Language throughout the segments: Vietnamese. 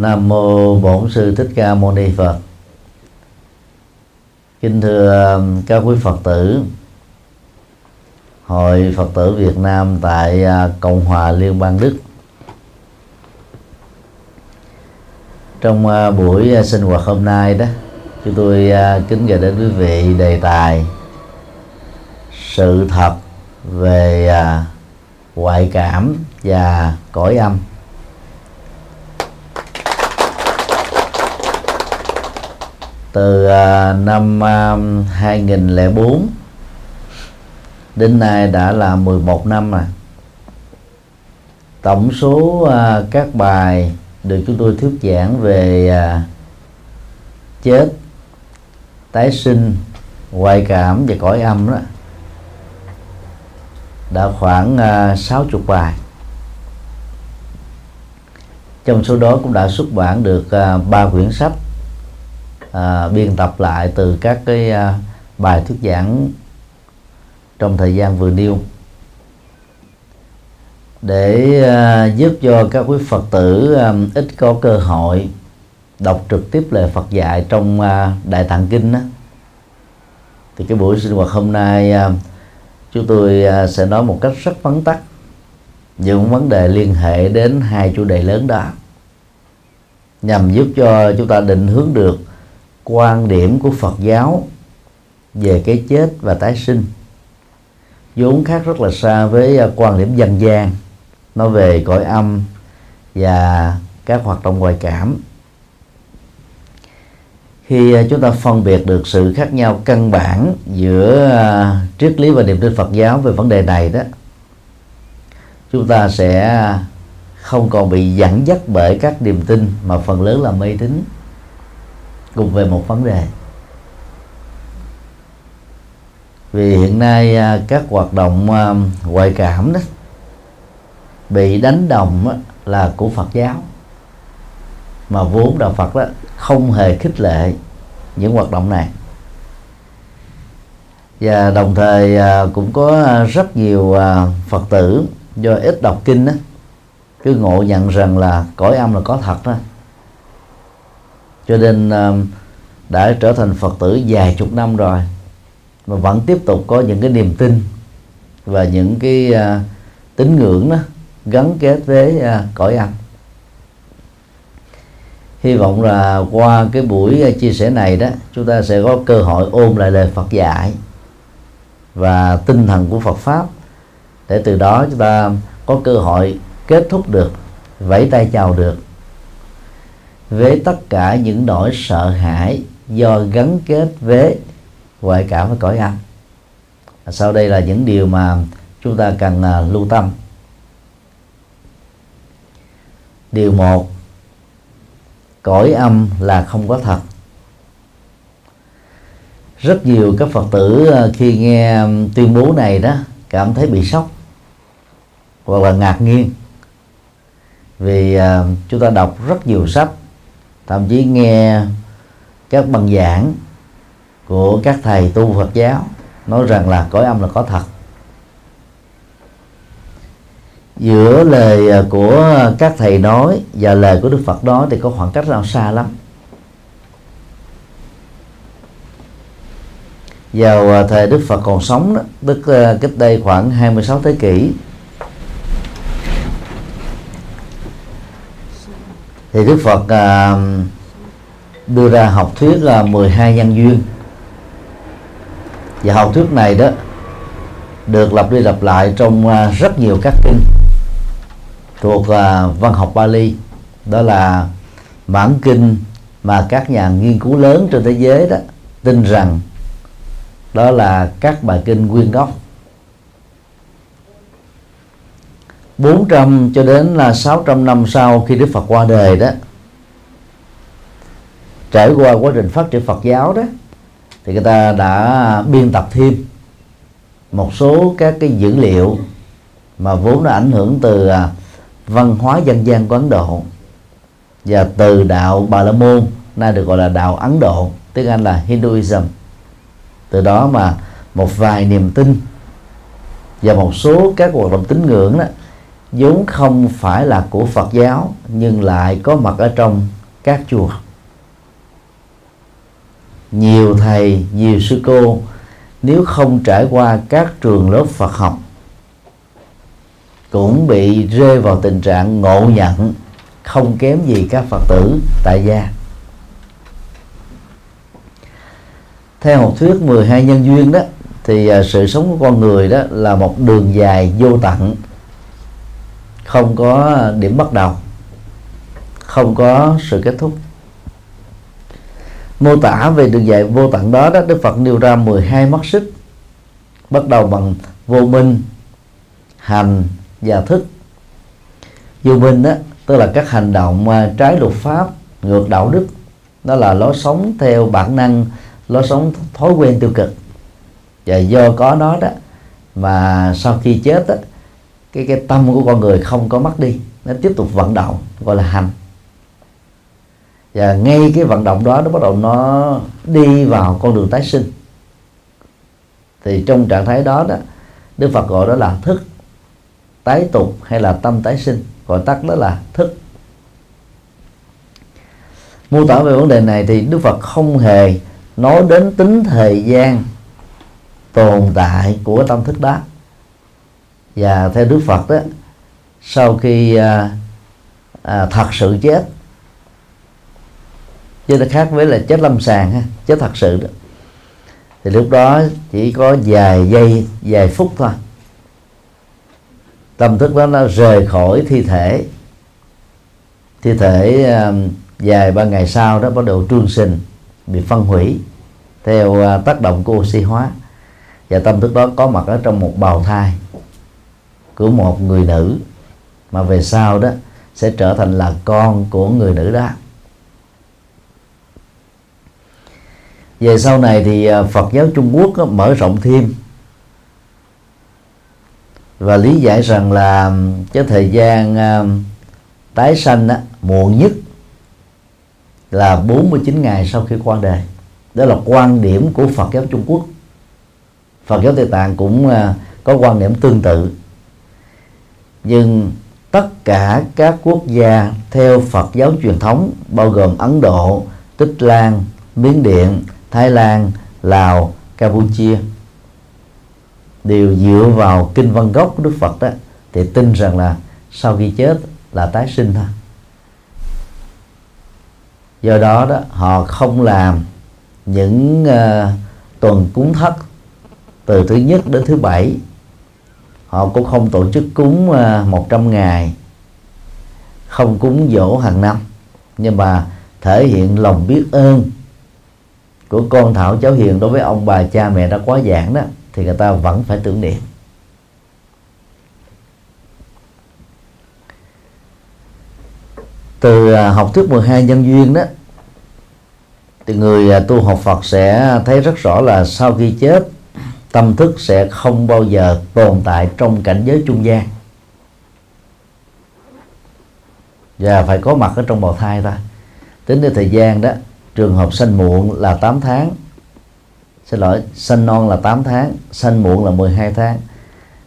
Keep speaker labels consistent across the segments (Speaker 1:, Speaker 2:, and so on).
Speaker 1: Nam mô Bổn sư Thích Ca Mâu Ni Phật. Kính thưa um, các quý Phật tử. Hội Phật tử Việt Nam tại à, Cộng hòa Liên bang Đức. Trong à, buổi à, sinh hoạt hôm nay đó, chúng tôi kính gửi đến quý vị đề tài sự thật về ngoại cảm và cõi âm từ uh, năm à, uh, 2004 đến nay đã là 11 năm rồi. Tổng số uh, các bài được chúng tôi thuyết giảng về uh, chết tái sinh ngoại cảm và cõi âm đó đã khoảng uh, 60 bài. Trong số đó cũng đã xuất bản được uh, 3 quyển sách à, biên tập lại từ các cái à, bài thuyết giảng trong thời gian vừa nêu để à, giúp cho các quý phật tử à, ít có cơ hội đọc trực tiếp lời Phật dạy trong à, đại tạng kinh đó, thì cái buổi sinh hoạt hôm nay à, chúng tôi à, sẽ nói một cách rất vắn tắt những vấn đề liên hệ đến hai chủ đề lớn đó nhằm giúp cho chúng ta định hướng được quan điểm của Phật giáo về cái chết và tái sinh. Vốn khác rất là xa với ờ, quan điểm dân gian, nói về cõi âm và các hoạt động ngoại cảm. Khi ờ, chúng ta phân biệt được sự khác nhau căn bản giữa ờ, triết lý và niềm tin Phật giáo về vấn đề này đó, chúng ta sẽ không còn bị dẫn dắt bởi các niềm tin mà phần lớn là mê tín cùng về một vấn đề. Vì hiện nay à, các hoạt động à, ngoại cảm đó bị đánh đồng là của Phật giáo. Mà vốn đạo Phật đó không hề khích lệ những hoạt động này. Và đồng thời à, cũng có rất nhiều Phật tử do ít đọc kinh đó cứ ngộ nhận rằng là cõi âm là có thật đó cho nên um, đã trở thành phật tử vài chục năm rồi mà vẫn tiếp tục có những cái niềm tin và những cái uh, tín ngưỡng đó gắn kết với uh, cõi âm. Hy vọng là qua cái buổi à, chia sẻ này đó chúng ta sẽ có cơ hội ôm lại lời Phật dạy và tinh thần của Phật pháp. Để từ đó chúng ta có cơ hội kết thúc được vẫy tay chào được với tất cả những nỗi sợ hãi do gắn kết với ngoại cảm và cõi âm sau đây là những điều mà chúng ta cần uh, lưu tâm. Điều một cõi âm là không có thật. Rất nhiều các phật tử à, khi nghe tuyên bố này đó cảm thấy bị sốc hoặc là ngạc nhiên. Vì uh, chúng ta đọc rất nhiều sách thậm chí nghe các băng giảng của các thầy tu Phật giáo nói rằng là cõi âm là có thật. Giữa lời à, của các thầy nói và lời của Đức Phật nói thì có khoảng cách nào xa lắm. Vào à, thời Đức Phật còn sống đó, tức à, cách đây khoảng 26 thế kỷ thì Đức Phật à, đưa ra học thuyết là 12 nhân duyên. Và học thuyết này đó được lặp đi lặp lại trong à, rất nhiều các kinh thuộc à, văn học Bali. Đó là bản kinh mà các nhà nghiên cứu lớn trên thế giới đó tin rằng đó là các bài kinh nguyên gốc 400 cho đến là 600 năm sau khi Đức Phật qua đời đó. Trải qua quá trình phát triển Phật giáo đó, thì người ta đã biên tập thêm một số các cái dữ liệu mà vốn đã ảnh hưởng từ à, văn hóa dân gian của Ấn Độ và từ đạo Bà La Môn, nay được gọi là đạo Ấn Độ, tiếng Anh là Hinduism. Từ đó mà một vài niềm tin và một số các hoạt động tín ngưỡng đó vốn không phải là của Phật giáo, nhưng lại có mặt ở trong các chùa. Nhiều thầy, nhiều sư cô, nếu không trải qua các trường lớp Phật học, cũng bị rơi vào tình trạng ngộ nhận không kém gì các Phật tử tại gia. Theo học thuyết 12 nhân duyên đó, thì à, sự sống của con người đó là một đường dài vô tận không có điểm bắt đầu. Không có sự kết thúc. Mô tả về đường dạy vô tận đó đó Đức Phật nêu ra 12 mắt xích bắt đầu bằng vô minh hành và thức. Vô minh đó tức là các hành động trái luật pháp ngược đạo đức. Đó là lối sống theo bản năng lối sống thói quen tiêu cực. Và do có nó đó mà sau khi chết đó, cái cái tâm của con người không có mất đi, nó tiếp tục vận động, gọi là hành. Và ngay cái vận động đó, nó bắt đầu nó đi vào con đường tái sinh. Thì trong trạng thái đó đó, Đức Phật gọi đó là thức tái tục hay là tâm tái sinh. Gọi tắt đó là thức. Mô tả về vấn đề này thì Đức Phật không hề nói đến tính thời gian tồn tại của tâm thức đó và theo Đức Phật đó sau khi à, à, thật sự chết chứ nó khác với là chết lâm sàng ha chết thật sự đó thì lúc đó chỉ có vài giây vài phút thôi. Tâm thức đó nó rời khỏi thi thể thi thể à, vài ba ngày sau đó bắt đầu trương sinh bị phân hủy theo à, tác động của oxy hóa. Và tâm thức đó có mặt ở trong một bào thai của một người nữ mà về sau đó sẽ trở thành là con của người nữ đó. Về sau này thì à, Phật giáo Trung Quốc mở rộng thêm. Và lý giải rằng là cái thời gian tái sanh á, muộn nhất là 49 ngày sau khi qua đời. Đó là quan điểm của Phật giáo Trung Quốc. Phật giáo Tây Tạng cũng à, có quan điểm tương tự nhưng tất cả các quốc gia theo Phật giáo truyền thống bao gồm Ấn Độ, Tích Lan, Miến Điện, Thái Lan, Lào, Campuchia đều dựa vào kinh văn gốc của Đức Phật đó thì tin rằng là sau khi chết là tái sinh thôi. Do đó đó họ không làm những uh, tuần cúng thất từ thứ nhất đến thứ bảy họ cũng không tổ chức cúng à, 100 ngày, không cúng dỗ hàng năm. Nhưng mà thể hiện lòng biết ơn của con thảo cháu hiền đối với ông bà cha mẹ đã quá giảng đó, thì người ta vẫn phải tưởng niệm. Từ à, học thuyết 12 nhân duyên đó, thì người à, tu học Phật sẽ thấy rất rõ là sau khi chết tâm thức sẽ không bao giờ tồn tại trong cảnh giới trung gian. Và phải có mặt ở trong bào thai ta tính đến thời gian đó trường hợp sanh muộn là 8 tháng. Xin lỗi sanh non là 8 tháng sanh muộn là 12 tháng.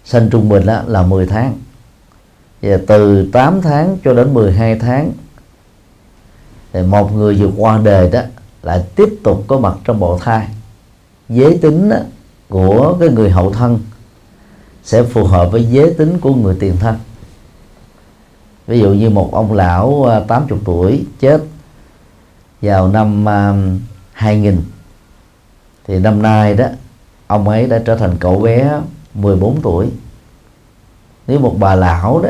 Speaker 1: Sanh trung bình đó là 10 tháng. Và từ 8 tháng cho đến 12 tháng thì một người vừa qua đời đó lại tiếp tục có mặt trong bộ thai. Giới tính đó, của cái người hậu thân sẽ phù hợp với giới tính của người tiền thân. Ví dụ như một ông lão à, 80 tuổi chết vào năm à, 2000 thì năm nay đó, ông ấy đã trở thành cậu bé 14 tuổi. Nếu một bà lão đó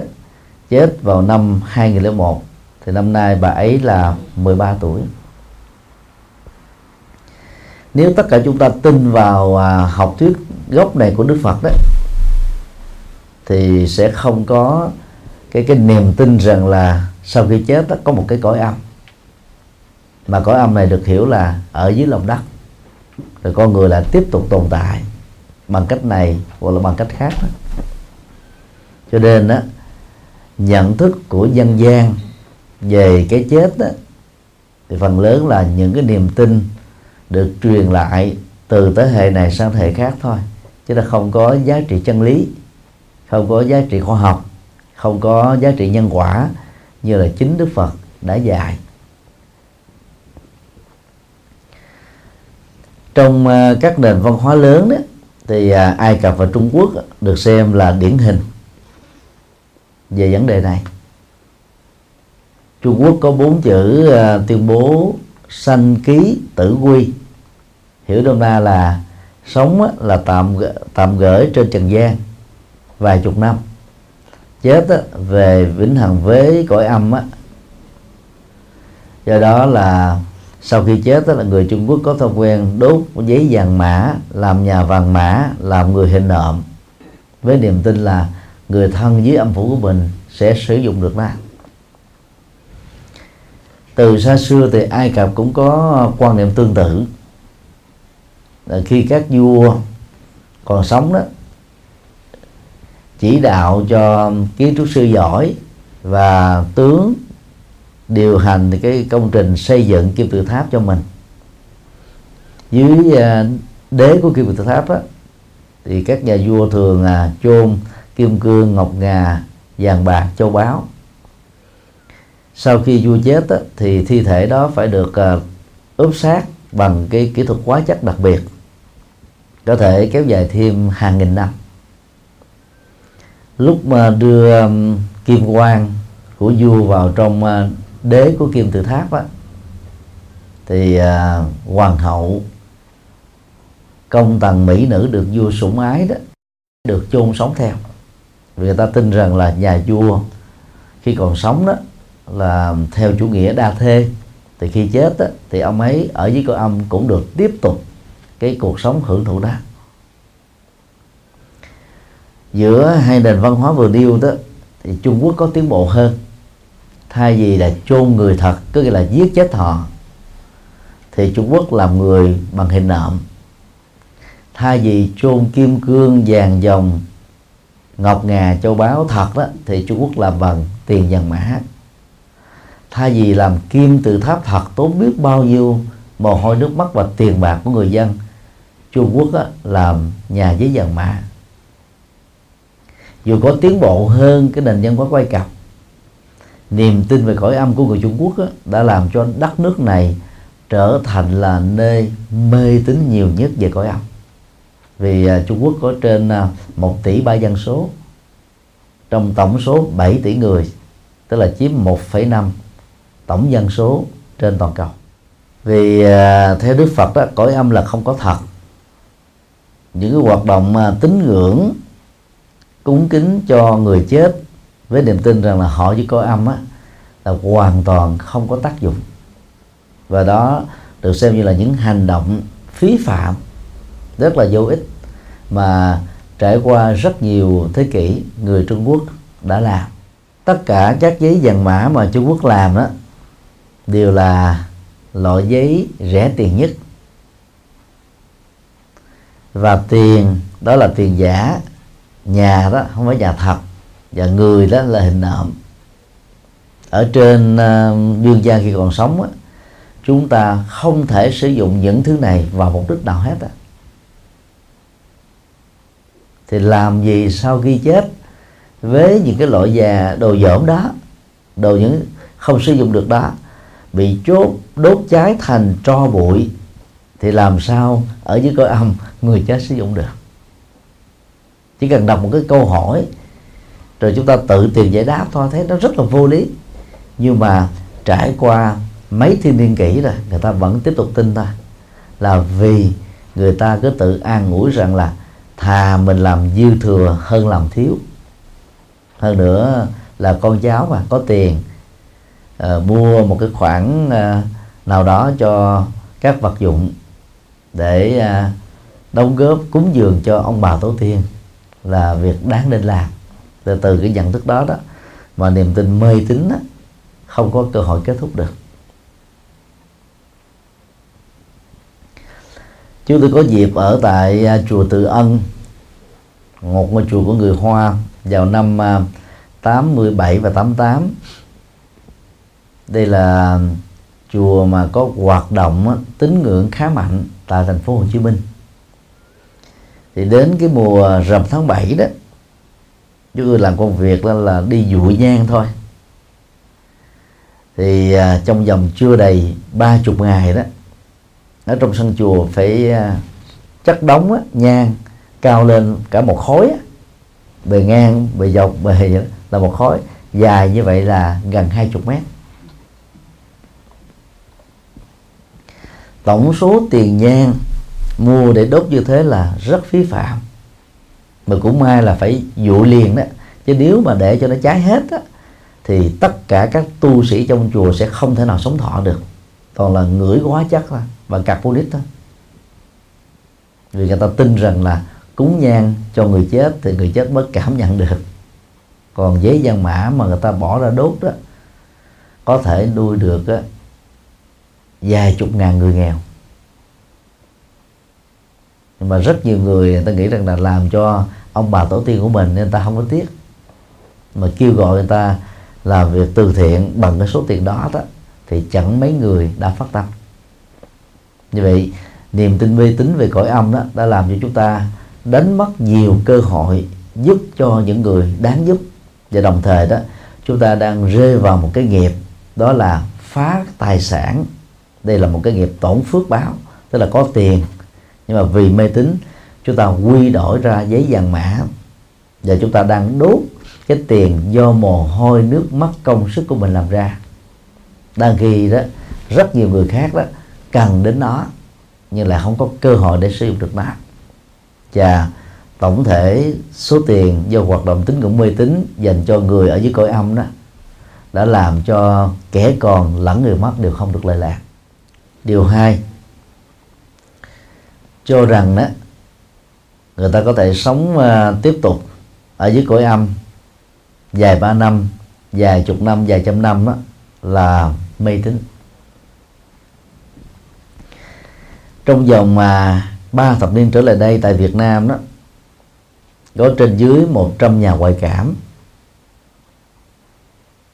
Speaker 1: chết vào năm 2001 thì năm nay bà ấy là 13 tuổi nếu tất cả chúng ta tin vào à, học thuyết gốc này của Đức Phật đó thì sẽ không có cái cái niềm tin rằng là sau khi chết đó, có một cái cõi âm mà cõi âm này được hiểu là ở dưới lòng đất rồi con người lại tiếp tục tồn tại bằng cách này hoặc là bằng cách khác đó. cho nên đó nhận thức của dân gian về cái chết đó thì phần lớn là những cái niềm tin được truyền lại từ thế hệ này sang thế hệ khác thôi. Chứ là không có giá trị chân lý, không có giá trị khoa học, không có giá trị nhân quả như là chính đức phật đã dạy. Trong à, các nền văn hóa lớn đó, thì à, ai cập và trung quốc được xem là điển hình về vấn đề này. Trung quốc có bốn chữ à, tuyên bố sanh ký tử quy hiểu đông na là sống là tạm tạm gửi trên trần gian vài chục năm. Chết về vĩnh hằng với cõi âm á. Do đó là sau khi chết đó là người Trung Quốc có thói quen đốt giấy vàng mã, làm nhà vàng mã, làm người hình nộm, với niềm tin là người thân dưới âm phủ của mình sẽ sử dụng được nó. Từ xa xưa thì Ai Cập cũng có quan niệm tương tự là khi các vua còn sống đó chỉ đạo cho kiến trúc sư giỏi và tướng điều hành cái công trình xây dựng kim tự tháp cho mình. Dưới à, đế của kim tự tháp đó, thì các nhà vua thường là chôn kim cương ngọc ngà vàng bạc châu báu. Sau khi vua chết đó, thì thi thể đó phải được à, ướp xác bằng cái kỹ thuật hóa chất đặc biệt có thể kéo dài thêm hàng nghìn năm. Lúc mà đưa um, kim quang của vua vào trong uh, đế của kim tự tháp á thì à, hoàng hậu công tần mỹ nữ được vua sủng ái đó được chôn sống theo. Vì người ta tin rằng là nhà vua khi còn sống đó là theo chủ nghĩa đa thê. Thì khi chết đó, thì ông ấy ở dưới cõi âm cũng được tiếp tục cái cuộc sống hưởng thụ đó. Giữa hai nền văn hóa vừa nêu đó, thì Trung Quốc có tiến bộ hơn. Thay vì là chôn người thật, có nghĩa là giết chết họ, thì Trung Quốc làm người bằng hình nộm. Thay vì chôn kim cương, vàng dòng, ngọc ngà, châu báu thật đó, thì Trung Quốc làm bằng tiền vàng mã. Thay vì làm kim tự tháp thật, tốn biết bao nhiêu mồ hôi nước mắt và tiền bạc của người dân Trung Quốc á, làm nhà giấy vàng mã. Dù có tiến bộ hơn cái nền văn hóa quay cặp niềm tin về cõi âm của người Trung Quốc á, đã làm cho đất nước này trở thành là nơi mê tín nhiều nhất về cõi âm. Vì à, Trung Quốc có trên à, 1 tỷ ba dân số trong tổng số 7 tỷ người tức là chiếm 1,5 tổng dân số trên toàn cầu. Vì à, theo Đức Phật đó cõi âm là không có thật những cái hoạt động mà tín ngưỡng, cúng kính cho người chết với niềm tin rằng là họ với có âm á, là hoàn toàn không có tác dụng. Và đó được xem như là những hành động phí phạm, rất là vô ích mà trải qua rất nhiều thế kỷ người Trung Quốc đã làm. Tất cả các giấy vàng mã mà Trung Quốc làm đó đều là loại giấy rẻ tiền nhất và tiền đó là tiền giả. Nhà đó không phải nhà thật. Và người đó là hình nộm. Ở trên uh, dương gian khi còn sống á, chúng ta không thể sử dụng những thứ này vào mục đích nào hết á. thì làm gì sau khi chết với những cái loại già đồ dởm đó đồ những không sử dụng được đó bị chốt đốt cháy thành tro bụi thì làm sao ở dưới cõi âm người chết sử dụng được? Chỉ cần đọc một cái câu hỏi rồi chúng ta tự tìm giải đáp thôi. Thấy nó rất là vô lý. Nhưng mà trải qua mấy thiên niên kỷ rồi người ta vẫn tiếp tục tin ta. Là vì người ta cứ tự an ủi rằng là thà mình làm dư thừa hơn làm thiếu. Hơn nữa là con cháu mà có tiền uh, mua một cái khoản uh, nào đó cho các vật dụng để à, đóng góp cúng dường cho ông bà tổ tiên là việc đáng nên làm. Từ từ cái nhận thức đó đó mà niềm tin mê tín đó, không có cơ hội kết thúc được. Chúng tôi có dịp ở tại à, chùa Tự Ân một ngôi chùa của người Hoa vào năm à, 87 và 88 đây là chùa mà có hoạt động tín ngưỡng khá mạnh tại thành phố Hồ Chí Minh. Thì đến cái mùa rằm tháng 7 đó chúng tôi làm công việc đó là đi dụi nhang thôi. Thì à, trong vòng chưa đầy ba chục ngày đó ở trong sân chùa phải à, chất đóng á, nhang cao lên cả một khối á, bề ngang bề dọc bề là một khối dài như vậy là gần hai chục mét. Tổng số tiền nhang mua để đốt như thế là rất phí phạm. Mà cũng may là phải dụ liền đó. Chứ nếu mà để cho nó cháy hết á, thì tất cả các tu sĩ trong chùa sẽ không thể nào sống thọ được. Toàn là ngửi hóa chất thôi và carbonic thôi. Vì người ta tin rằng là cúng nhang cho người chết thì người chết mới cảm nhận được. Còn giấy văn mã mà người ta bỏ ra đốt đó có thể nuôi được á, vài chục ngàn người nghèo. Nhưng mà rất nhiều người người ta nghĩ rằng là làm cho ông bà tổ tiên của mình nên ta không có tiếc. Mà kêu gọi người ta làm việc từ thiện bằng cái số tiền đó đó, thì chẳng mấy người đã phát tâm. Như vậy, niềm tin mê tín về cõi âm đó đã làm cho chúng ta đánh mất nhiều cơ hội giúp cho những người đáng giúp. Và đồng thời đó, chúng ta đang rơi vào một cái nghiệp, đó là phá tài sản đây là một cái nghiệp tổn phước báo, tức là có tiền. Nhưng mà vì mê tín, chúng ta quy đổi ra giấy vàng mã. Và chúng ta đang đốt cái tiền do mồ hôi nước mắt công sức của mình làm ra. Đang khi đó, rất nhiều người khác đó cần đến nó, nhưng lại không có cơ hội để sử dụng được nó. Và tổng thể số tiền do hoạt động tín ngưỡng mê tín dành cho người ở dưới cõi âm đó, đã làm cho kẻ còn lẫn người mất đều không được lợi lạc điều hai cho rằng đó người ta có thể sống uh, tiếp tục ở dưới cõi âm vài ba năm vài chục năm vài trăm năm đó là mê tín. Trong vòng mà ba thập niên trở lại đây tại Việt Nam đó có trên dưới 100 nhà ngoại cảm.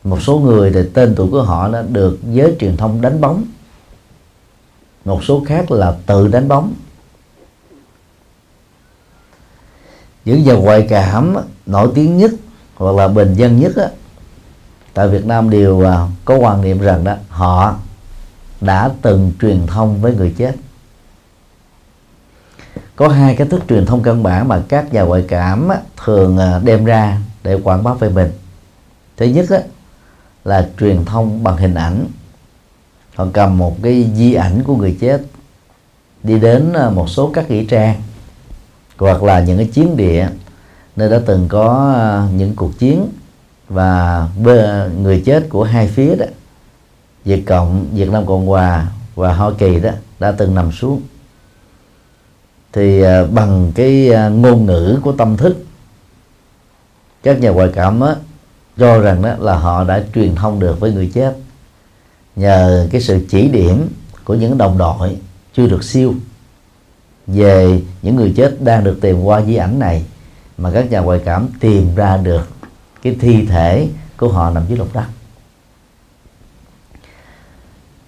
Speaker 1: Một số người thì tên tuổi của họ đã được giới truyền thông đánh bóng một số khác là tự đánh bóng. Những nhà ngoại cảm nổi tiếng nhất hoặc là bình dân nhất á, tại Việt Nam đều à, có quan niệm rằng đó họ đã từng truyền thông với người chết. Có hai cái thức truyền thông căn bản mà các nhà ngoại cảm thường à, đem ra để quảng bá về mình thứ nhất á, là truyền thông bằng hình ảnh họ cầm một cái di ảnh của người chết đi đến à, một số các nghĩa trang hoặc là những cái chiến địa nơi đã từng có à, những cuộc chiến và người chết của hai phía đó Việt Cộng, Việt Nam Cộng Hòa và Hoa Kỳ đó đã từng nằm xuống. Thì à, bằng cái ngôn ngữ của tâm thức các nhà ngoại cảm đó, cho rằng đó là họ đã truyền thông được với người chết nhờ cái sự chỉ điểm của những đồng đội chưa được siêu, về những người chết đang được tìm qua di ảnh này mà các nhà ngoại cảm tìm ra được cái thi thể của họ nằm dưới lòng đất.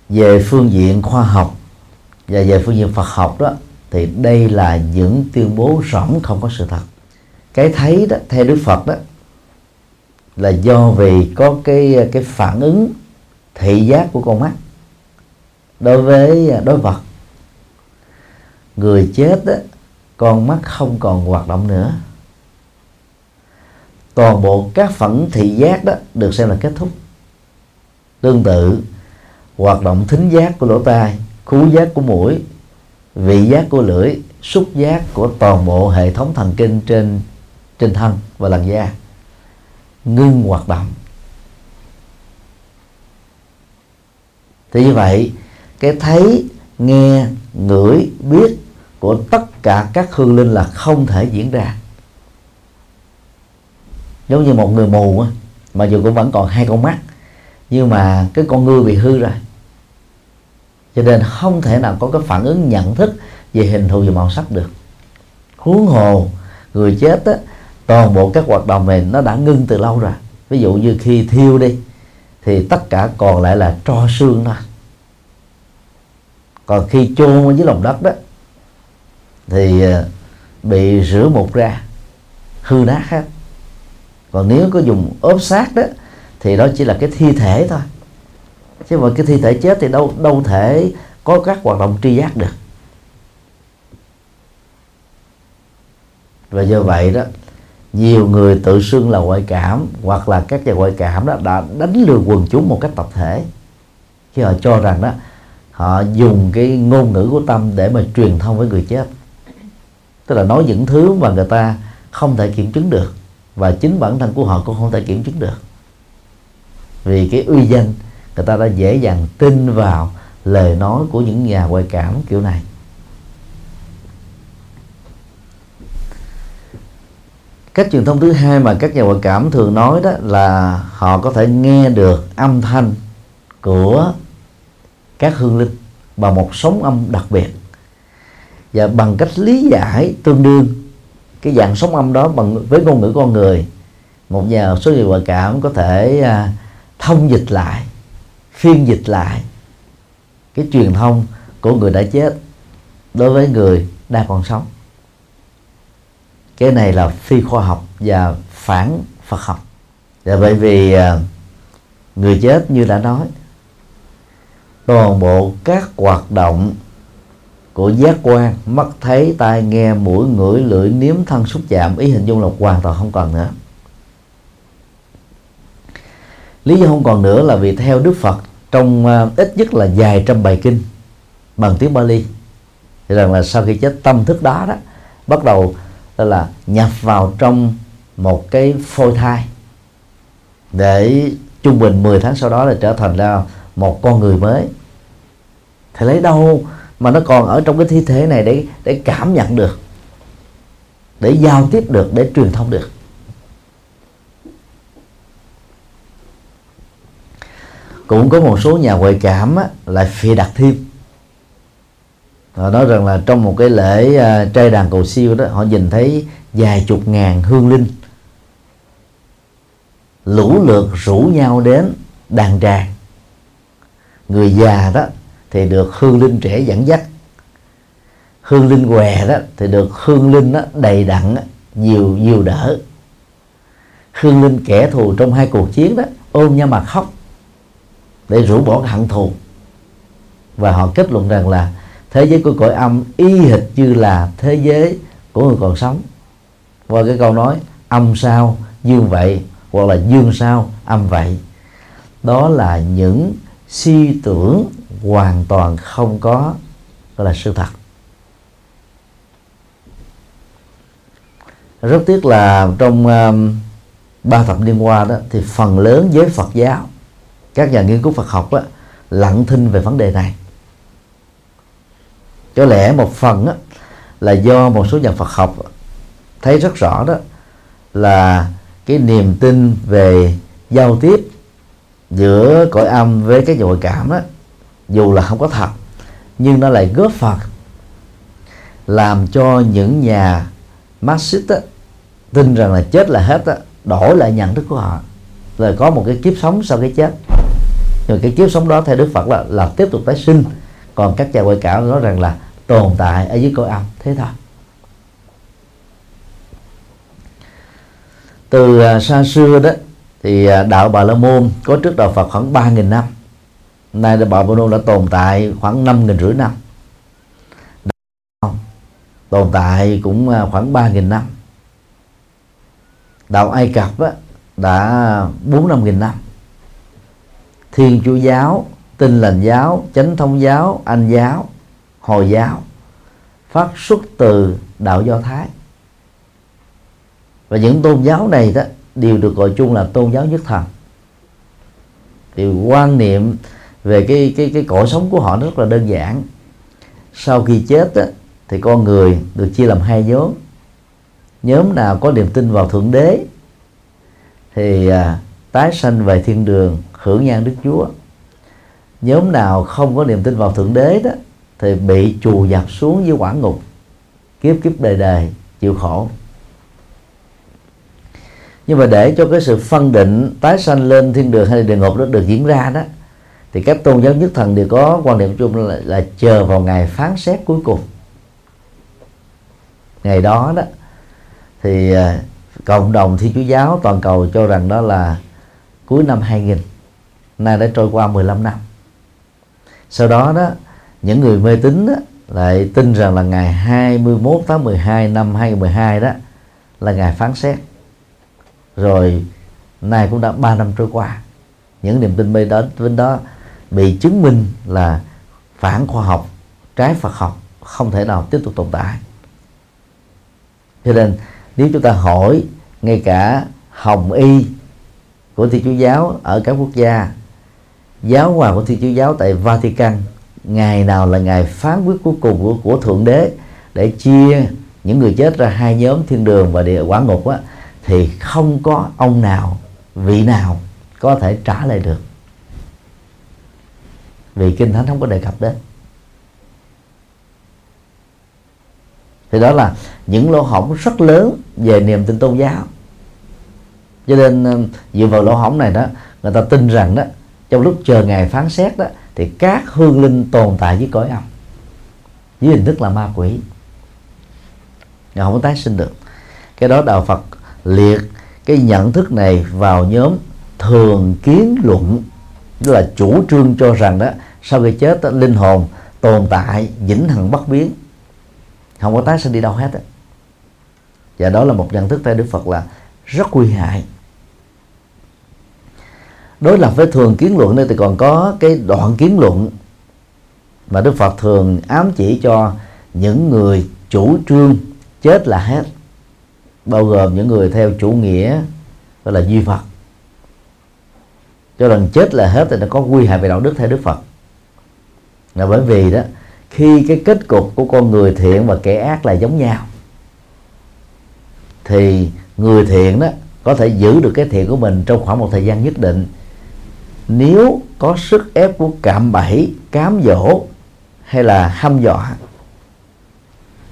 Speaker 1: Về phương diện khoa học và về phương diện Phật học đó, thì đây là những tuyên bố rỗng không có sự thật. Cái thấy đó, theo Đức Phật đó, là do vì có cái cái phản ứng thị giác của con mắt đối với à, đối vật. Người chết đó, con mắt không còn hoạt động nữa. Toàn bộ các phận thị giác đó được xem là kết thúc. Tương tự hoạt động thính giác của lỗ tai khú giác của mũi vị giác của lưỡi xúc giác của toàn bộ hệ thống thần kinh trên trên thân và làn da ngưng hoạt động. Thì như vậy cái thấy nghe ngửi biết của tất cả các hương linh là không thể diễn ra. Giống như một người mù á mà dù cũng vẫn còn hai con mắt nhưng mà cái con ngươi bị hư rồi. Cho nên không thể nào có cái phản ứng nhận thức về hình thù và màu sắc được. Huống hồ người chết á toàn bộ các hoạt động này nó đã ngưng từ lâu rồi. Ví dụ như khi thiêu đi thì tất cả còn lại là tro xương thôi. Còn khi chôn ở dưới lòng đất đó, thì ờ, bị rửa một ra, hư nát hết. Còn nếu có dùng ốp xác đó, thì đó chỉ là cái thi thể thôi. Chứ mà cái thi thể chết thì đâu đâu thể có các hoạt động tri giác được. Và do vậy đó nhiều người tự xưng là ngoại cảm, hoặc là các nhà ngoại cảm đó đã đánh lừa quần chúng một cách tập thể. Khi họ cho rằng đó, họ dùng cái ngôn ngữ của tâm để mà truyền thông với người chết. Tức là nói những thứ mà người ta không thể kiểm chứng được, và chính bản thân của họ cũng không thể kiểm chứng được. Vì cái uy danh, người ta đã dễ dàng tin vào lời nói của những nhà ngoại cảm kiểu này. Cách truyền thông thứ hai mà các nhà ngoại cảm thường nói đó là họ có thể nghe được âm thanh của các hương linh bằng một sóng âm đặc biệt. Và bằng cách lý giải tương đương cái dạng sóng âm đó bằng với ngôn ngữ con người một nhà số người ngoại cảm có thể à, thông dịch lại phiên dịch lại cái truyền thông của người đã chết đối với người đang còn sống cái này là phi khoa học và phản Phật học. Và bởi vì à, người chết như đã nói, toàn bộ các hoạt động của giác quan, mắt thấy, tai nghe, mũi, ngửi, lưỡi, nếm, thân, xúc chạm, ý hình dung là hoàn toàn không còn nữa. Lý do không còn nữa là vì theo đức phật trong à, ít nhất là vài trăm bài kinh bằng tiếng Bali. Thì rằng là sau khi chết tâm thức đó đó, bắt đầu là nhập vào trong một cái phôi thai. Để trung bình 10 tháng sau đó là trở thành ra một con người mới. Thì lấy đâu mà nó còn ở trong cái thi thể này để để cảm nhận được để giao tiếp được để truyền thông được? Cũng có một số nhà ngoại cảm á, lại phì đặt thêm họ nói rằng là trong một cái lễ uh, trai đàn cầu siêu đó họ nhìn thấy vài chục ngàn hương linh lũ lượt rủ nhau đến đàn tràng. Người già đó thì được hương linh trẻ dẫn dắt. Hương linh què đó thì được hương linh đó đầy đặn nhiều nhiều đỡ. Hương linh kẻ thù trong hai cuộc chiến đó ôm nhau mà khóc để rũ bỏ hận thù. Và họ kết luận rằng là thế giới của cõi âm y hệt như là thế giới của người còn sống. Và cái câu nói âm sao dương vậy hoặc là dương sao âm vậy. Đó là những suy tưởng hoàn toàn không có gọi là sự thật. Rất tiếc là trong um, ba thập niên qua đó thì phần lớn giới Phật giáo các nhà nghiên cứu Phật học á, lặng thinh về vấn đề này có lẽ một phần á, là do một số nhà Phật học thấy rất rõ đó là cái niềm tin về giao tiếp giữa cõi âm với cái nhồi cảm đó dù là không có thật nhưng nó lại góp phần làm cho những nhà Marxist đó, tin rằng là chết là hết á, đổi lại nhận thức của họ. Là có một cái kiếp sống sau cái chết. Rồi cái kiếp sống đó theo Đức Phật là là tiếp tục tái sinh. Còn các nhà ngoại cảm nói rằng là tồn tại ở dưới cõi âm. Thế thôi. Từ à, xa xưa đó thì à, đạo Bà La Môn có trước đạo Phật khoảng 3.000 năm. Nay đạo Bà La Môn đã tồn tại khoảng năm nghìn rưỡi năm. Tồn tại cũng à, khoảng 3.000 năm. Đạo Ai Cập á, đã bốn năm nghìn năm. Thiên Chúa giáo Tinh lành giáo Chánh thống giáo Anh giáo Hồi giáo phát xuất từ đạo Do Thái. Và những tôn giáo này đó đều được gọi chung là tôn giáo nhất thần. Thì quan niệm về cái cái cái cõi sống của họ rất là đơn giản. Sau khi chết á, thì con người được chia làm hai nhóm. Nhóm nào có niềm tin vào thượng đế thì à, tái sanh về thiên đường hưởng nhan đức chúa. Nhóm nào không có niềm tin vào thượng đế đó thì bị chù giặt xuống dưới quả ngục. Kiếp kiếp đời đời chịu khổ. Nhưng mà để cho cái sự phân định tái sanh lên thiên đường hay địa ngục nó được diễn ra đó thì các tôn giáo nhất thần đều có quan điểm chung là, là chờ vào ngày phán xét cuối cùng. Ngày đó đó thì à, cộng đồng thiên chúa giáo toàn cầu cho rằng đó là cuối năm 2000 nay đã trôi qua 15 năm. Sau đó đó những người mê tín lại tin rằng là ngày 21 tháng 12 năm 2012 đó là ngày phán xét. Rồi, nay cũng đã 3 năm trôi qua. Những niềm tin mê đó bên đó bị chứng minh là phản khoa học, trái Phật học không thể nào tiếp tục tồn tại. Cho nên, nếu chúng ta hỏi ngay cả hồng y của thiên chúa giáo ở các quốc gia, giáo hoàng của thiên chúa giáo tại vatican ngày nào là ngày phán quyết cuối cùng của, của thượng đế để chia những người chết ra hai nhóm thiên đường và địa quả ngục á, thì không có ông nào vị nào có thể trả lời được. Vì kinh thánh không có đề cập đến. Thì đó là những lỗ hổng rất lớn về niềm tin tôn giáo. Cho nên ờ, dựa vào lỗ hổng này đó người ta tin rằng đó trong lúc chờ ngày phán xét đó thì các hương linh tồn tại với cõi âm với hình thức là ma quỷ. Họ không có tái sinh được. Cái đó đạo Phật liệt cái nhận thức này vào nhóm thường kiến luận. Tức là chủ trương cho rằng đó sau khi chết đó, linh hồn tồn tại vĩnh hằng bất biến. Không có tái sinh đi đâu hết á. Và đó là một nhận thức theo Đức Phật là rất nguy hại đối lập với thường kiến luận đây thì còn có cái đoạn kiến luận mà Đức Phật thường ám chỉ cho những người chủ trương chết là hết, bao gồm những người theo chủ nghĩa gọi là duy Phật. Cho rằng chết là hết thì nó có nguy hại về đạo đức theo Đức Phật. Là bởi vì đó, khi cái kết cục của con người thiện và kẻ ác là giống nhau, thì người thiện đó có thể giữ được cái thiện của mình trong khoảng một thời gian nhất định nếu có sức ép của cạm bẫy, cám dỗ hay là hăm dọa,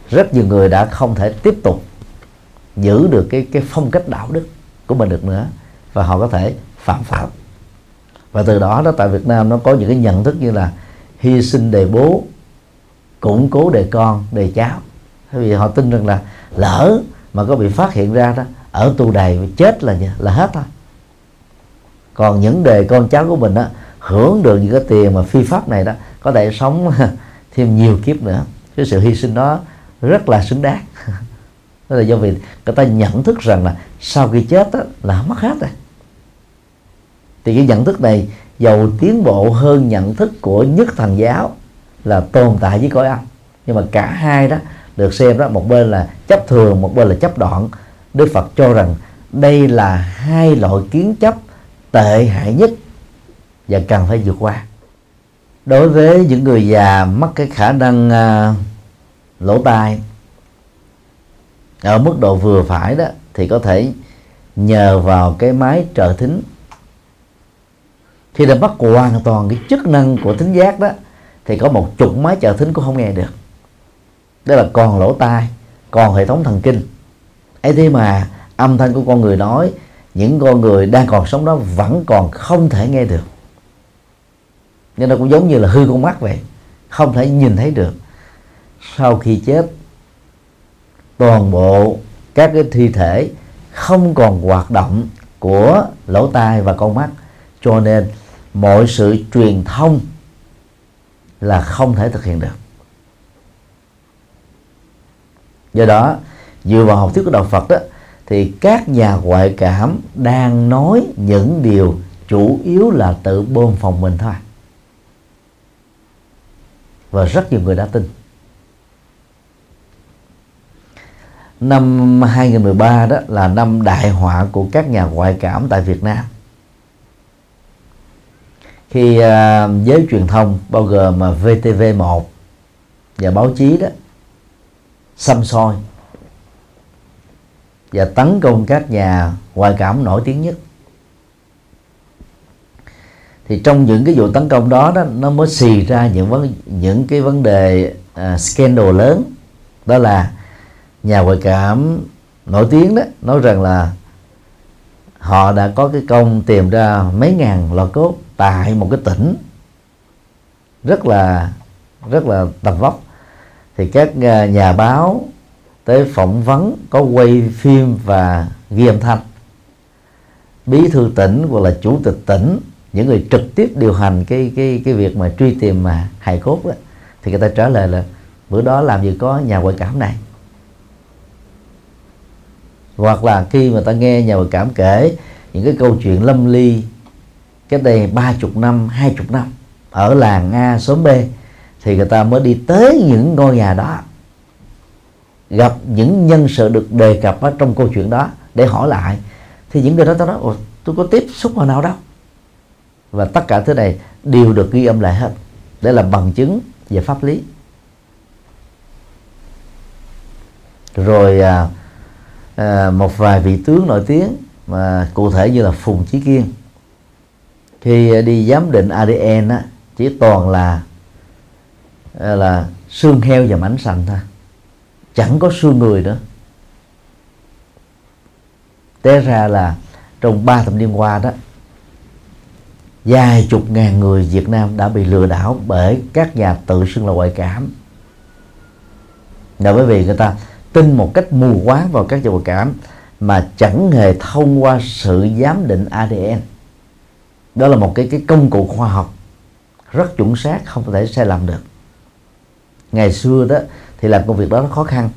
Speaker 1: rất nhiều người đã không thể tiếp tục giữ được cái cái phong cách đạo đức của mình được nữa và họ có thể phạm pháp. Và từ đó đó, tại Việt Nam nó có những cái nhận thức như là hy sinh đề bố, củng cố đề con, đề cháu. Bởi vì họ tin rằng là lỡ mà có bị phát hiện ra đó, ở tù đầy chết là là hết thôi còn những đề con cháu của mình đó hưởng được những cái tiền mà phi pháp này đó có thể sống thêm nhiều kiếp nữa. Cái sự hy sinh đó rất là xứng đáng. Đó là do vì người ta nhận thức rằng là sau khi chết đó, là mất hết rồi. Thì cái nhận thức này giàu tiến bộ hơn nhận thức của nhất thần giáo là tồn tại với cõi âm. Nhưng mà cả hai đó được xem đó một bên là chấp thường một bên là chấp đoạn. Đức phật cho rằng đây là hai loại kiến chấp tệ hại nhất và cần phải vượt qua. Đối với những người già mắc cái khả năng à, lỗ tai ở mức độ vừa phải đó thì có thể nhờ vào cái máy trợ thính. Khi đã mất hoàn toàn cái chức năng của thính giác đó thì có một chục máy trợ thính cũng không nghe được. Đó là còn lỗ tai còn hệ thống thần kinh. Ấy thế mà âm thanh của con người nói những con người đang còn sống đó vẫn còn không thể nghe được. Nên nó cũng giống như là hư con mắt vậy, không thể nhìn thấy được. Sau khi chết, toàn bộ các cái thi thể không còn hoạt động của lỗ tai và con mắt. Cho nên mọi sự truyền thông là không thể thực hiện được. Do đó, dựa vào học thuyết của đạo Phật đó thì các nhà ngoại cảm đang nói những điều chủ yếu là tự bơm phòng mình thôi. Và rất nhiều người đã tin. Năm 2013 đó là năm đại họa của các nhà ngoại cảm tại Việt Nam. Khi uh, giới truyền thông bao gồm mà VTV1 và báo chí đó xăm soi và tấn công các nhà ngoại cảm nổi tiếng nhất. Thì trong những cái vụ tấn công đó đó nó mới xì ra những vấn những cái vấn đề uh, scandal lớn. Đó là nhà ngoại cảm nổi tiếng đó nói rằng là họ đã có cái công tìm ra mấy ngàn lò cốt tại một cái tỉnh rất là rất là tầm vóc. Thì các à, nhà báo tới phỏng vấn có quay phim và ghi âm thanh. Bí thư tỉnh hoặc là chủ tịch tỉnh những người trực tiếp điều hành cái cái cái việc mà truy tìm mà hài cốt đó, thì người ta trả lời là bữa đó làm gì có nhà ngoại cảm này. Hoặc là khi mà ta nghe nhà ngoại cảm kể những cái câu chuyện lâm ly cách đây ba chục năm hai chục năm ở làng A xóm B thì người ta mới đi tới những ngôi nhà đó gặp những nhân sự được đề cập ở trong câu chuyện đó để hỏi lại thì những người đó tôi nói tôi có tiếp xúc vào nào đâu. Và tất cả thứ này đều được ghi âm lại hết để làm bằng chứng về pháp lý. Rồi à, à, một vài vị tướng nổi tiếng mà cụ thể như là Phùng Chí Kiên khi đi giám định ADN á, chỉ toàn là à, là xương heo và mảnh sành thôi chẳng có xương người nữa. Té ra là trong ba thập niên qua đó, vài chục ngàn người Việt Nam đã bị lừa đảo bởi các nhà tự xưng là ngoại cảm. Là bởi vì người ta tin một cách mù quáng vào các nhà ngoại cảm mà chẳng hề thông qua sự giám định ADN đó là một cái cái công cụ khoa học rất chuẩn xác, không thể sai lầm được. Ngày xưa đó thì làm công việc đó nó khó khăn.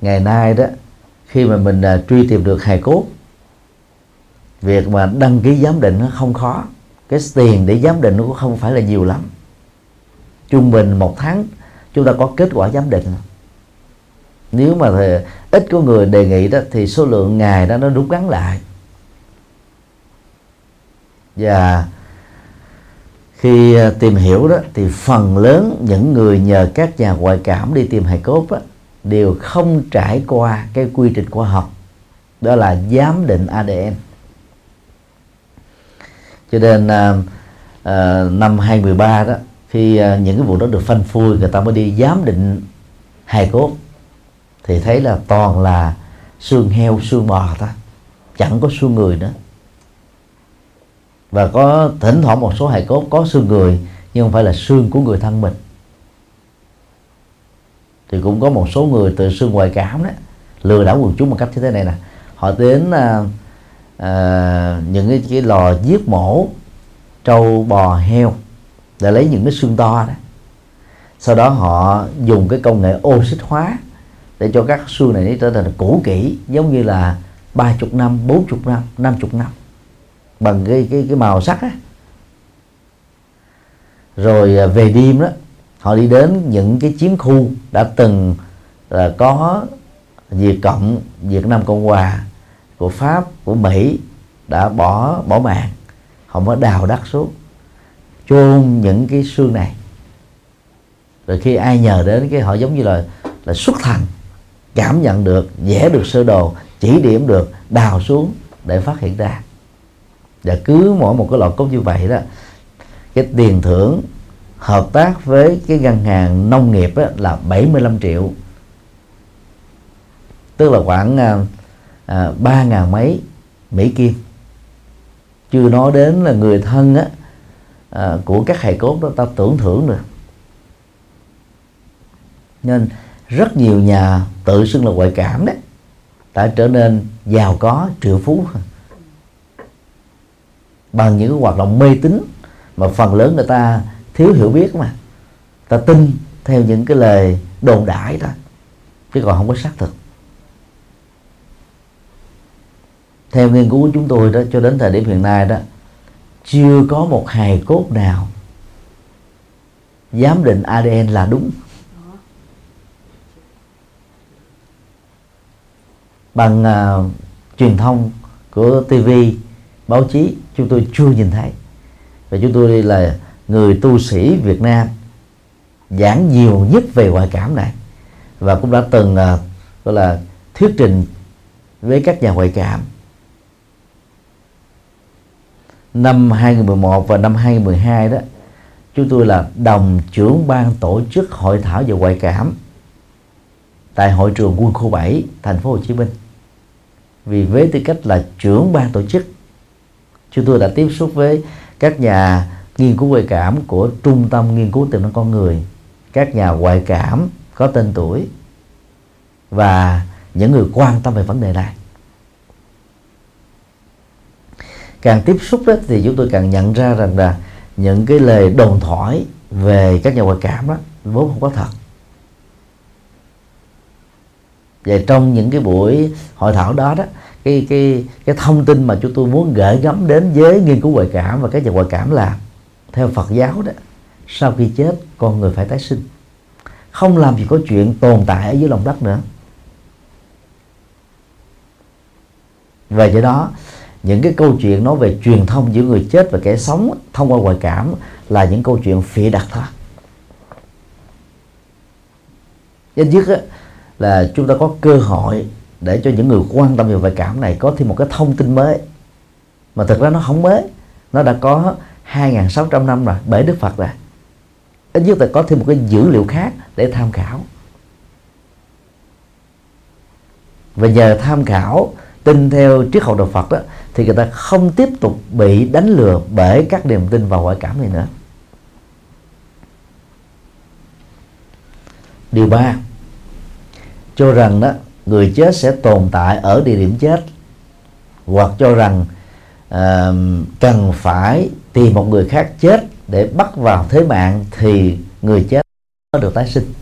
Speaker 1: Ngày nay đó khi mà mình uh, truy tìm được hài cốt việc mà đăng ký giám định nó không khó. Cái tiền để giám định nó cũng không phải là nhiều lắm. Trung bình một tháng chúng ta có kết quả giám định. Nếu mà thì ít có người đề nghị đó thì số lượng ngày đó nó rút ngắn lại. Và khi à, tìm hiểu đó thì phần lớn những người nhờ các nhà ngoại cảm đi tìm hài cốt đó, đều không trải qua cái quy trình khoa học đó là giám định ADN cho nên à, à, năm 2013 đó khi à, những cái vụ đó được phanh phui người ta mới đi giám định hài cốt thì thấy là toàn là xương heo xương bò ta chẳng có xương người nữa và có thỉnh thoảng một số hài cốt có xương người nhưng không phải là xương của người thân mình. Thì cũng có một số người từ xương ngoại cảm đó lừa đảo quần chúng một cách như thế này nè. Họ đến à, à, những cái, cái lò giết mổ trâu bò heo để lấy những cái xương to đó. Sau đó họ dùng cái công nghệ oxy hóa để cho các xương này trở thành cũ kỹ giống như là ba chục năm bốn chục năm năm chục năm bằng cái cái cái màu sắc á. Rồi à, về đêm đó, họ đi đến những cái chiến khu đã từng là có Việt Cộng, Việt Nam Cộng Hòa, của Pháp, của Mỹ đã bỏ bỏ mạng. Họ mới đào đất xuống chôn những cái xương này. Rồi khi ai nhờ đến cái họ giống như là là xuất thành cảm nhận được, vẽ được sơ đồ, chỉ điểm được, đào xuống để phát hiện ra và cứ mỗi một cái lọ cốt như vậy đó cái tiền thưởng hợp tác với cái ngân hàng nông nghiệp đó là 75 triệu. Tức là khoảng à, à, ba ngàn mấy Mỹ Kim. Chưa nói đến là người thân á, à, của các hài cốt đó ta tưởng thưởng được. Nên rất nhiều nhà tự xưng là ngoại cảm đấy đã trở nên giàu có triệu phú bằng những hoạt động mê tín mà phần lớn người ta thiếu hiểu biết mà. Ta tin theo những cái lời đồn đại đó chứ còn không có xác thực. Theo nghiên cứu của chúng tôi đó cho đến thời điểm hiện nay đó chưa có một hài cốt nào giám định ADN là đúng. Bằng uh, truyền thông của TV báo chí chúng tôi chưa nhìn thấy. Và chúng tôi là người tu sĩ Việt Nam giảng nhiều nhất về ngoại cảm này. Và cũng đã từng uh, gọi là thuyết trình với các nhà ngoại cảm. Năm 2011 và năm 2012 đó chúng tôi là đồng trưởng ban tổ chức hội thảo về ngoại cảm tại hội trường quân khu 7 thành phố Hồ Chí Minh. Vì với tư cách là trưởng ban tổ chức chúng tôi đã tiếp xúc với các nhà nghiên cứu ngoại cảm của trung tâm nghiên cứu tiềm năng con người. Các nhà ngoại cảm có tên tuổi và những người quan tâm về vấn đề này. Càng tiếp xúc đó, thì chúng tôi càng nhận ra rằng là những cái lời đồn thoại về các nhà ngoại cảm đó vốn không có thật và trong những cái buổi hội thảo đó đó, cái cái cái thông tin mà chúng tôi muốn gửi gắm đến với nghiên cứu ngoại cảm và các nhà ngoại cảm là theo Phật giáo đó, sau khi chết, con người phải tái sinh không làm gì có chuyện tồn tại ở dưới lòng đất nữa và do đó, những cái câu chuyện nói về truyền thông giữa người chết và kẻ sống thông qua ngoại cảm là những câu chuyện phỉ đặt thôi dứt á là chúng ta có cơ hội để cho những người quan tâm về ngoại cảm này có thêm một cái thông tin mới. Mà thực ra nó không mới. Nó đã có 2.600 năm rồi bởi Đức Phật rồi. Ít nhất là có thêm một cái dữ liệu khác để tham khảo. Và nhờ tham khảo, tin theo triết học đạo Phật đó, thì người ta không tiếp tục bị đánh lừa bởi các niềm tin vào ngoại cảm này nữa. Điều ba cho rằng đó người chết sẽ tồn tại ở địa điểm chết. Hoặc cho rằng uh, cần phải tìm một người khác chết để bắt vào thế mạng thì người chết có được tái sinh.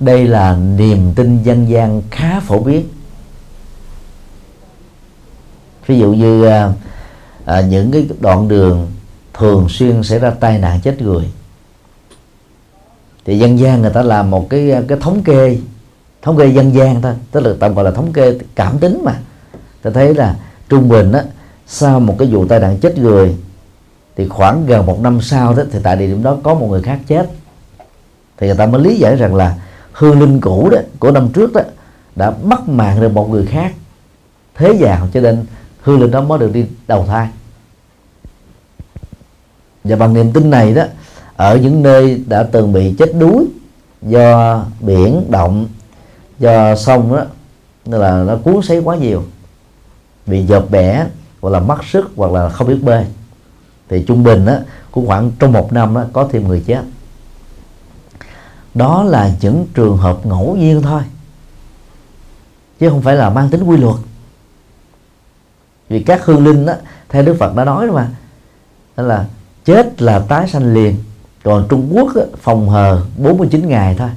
Speaker 1: Đây là niềm tin dân gian khá phổ biến. Ví dụ như uh, uh, những cái đoạn đường thường xuyên xảy ra tai nạn chết người. Thì dân gian người ta làm một cái cái thống kê thống kê dân gian thôi. Tức là tạm gọi là thống kê cảm tính mà. Ta thấy là trung bình á, sau một cái vụ tai nạn chết người, thì khoảng gần một năm sau đó, thì tại địa điểm đó có một người khác chết. Thì người ta mới lý giải rằng là hương linh cũ đó, của năm trước đó, đã bắt mạng được một người khác thế giàu, cho nên hương linh đó mới được đi đầu thai. Và bằng niềm tin này đó, ở những nơi đã từng bị chết đuối do biển động do sông đó nên là nó cuốn sấy quá nhiều. Bị dợp bẻ hoặc là mất sức hoặc là không biết bơi thì trung bình đó cũng khoảng trong một năm đó có thêm người chết. Đó là những trường hợp ngẫu nhiên thôi. Chứ không phải là mang tính quy luật. Vì các hương linh đó theo đức phật đã nói đó mà. Đó là chết là tái sanh liền. Còn trung quốc đó, phòng hờ 49 ngày thôi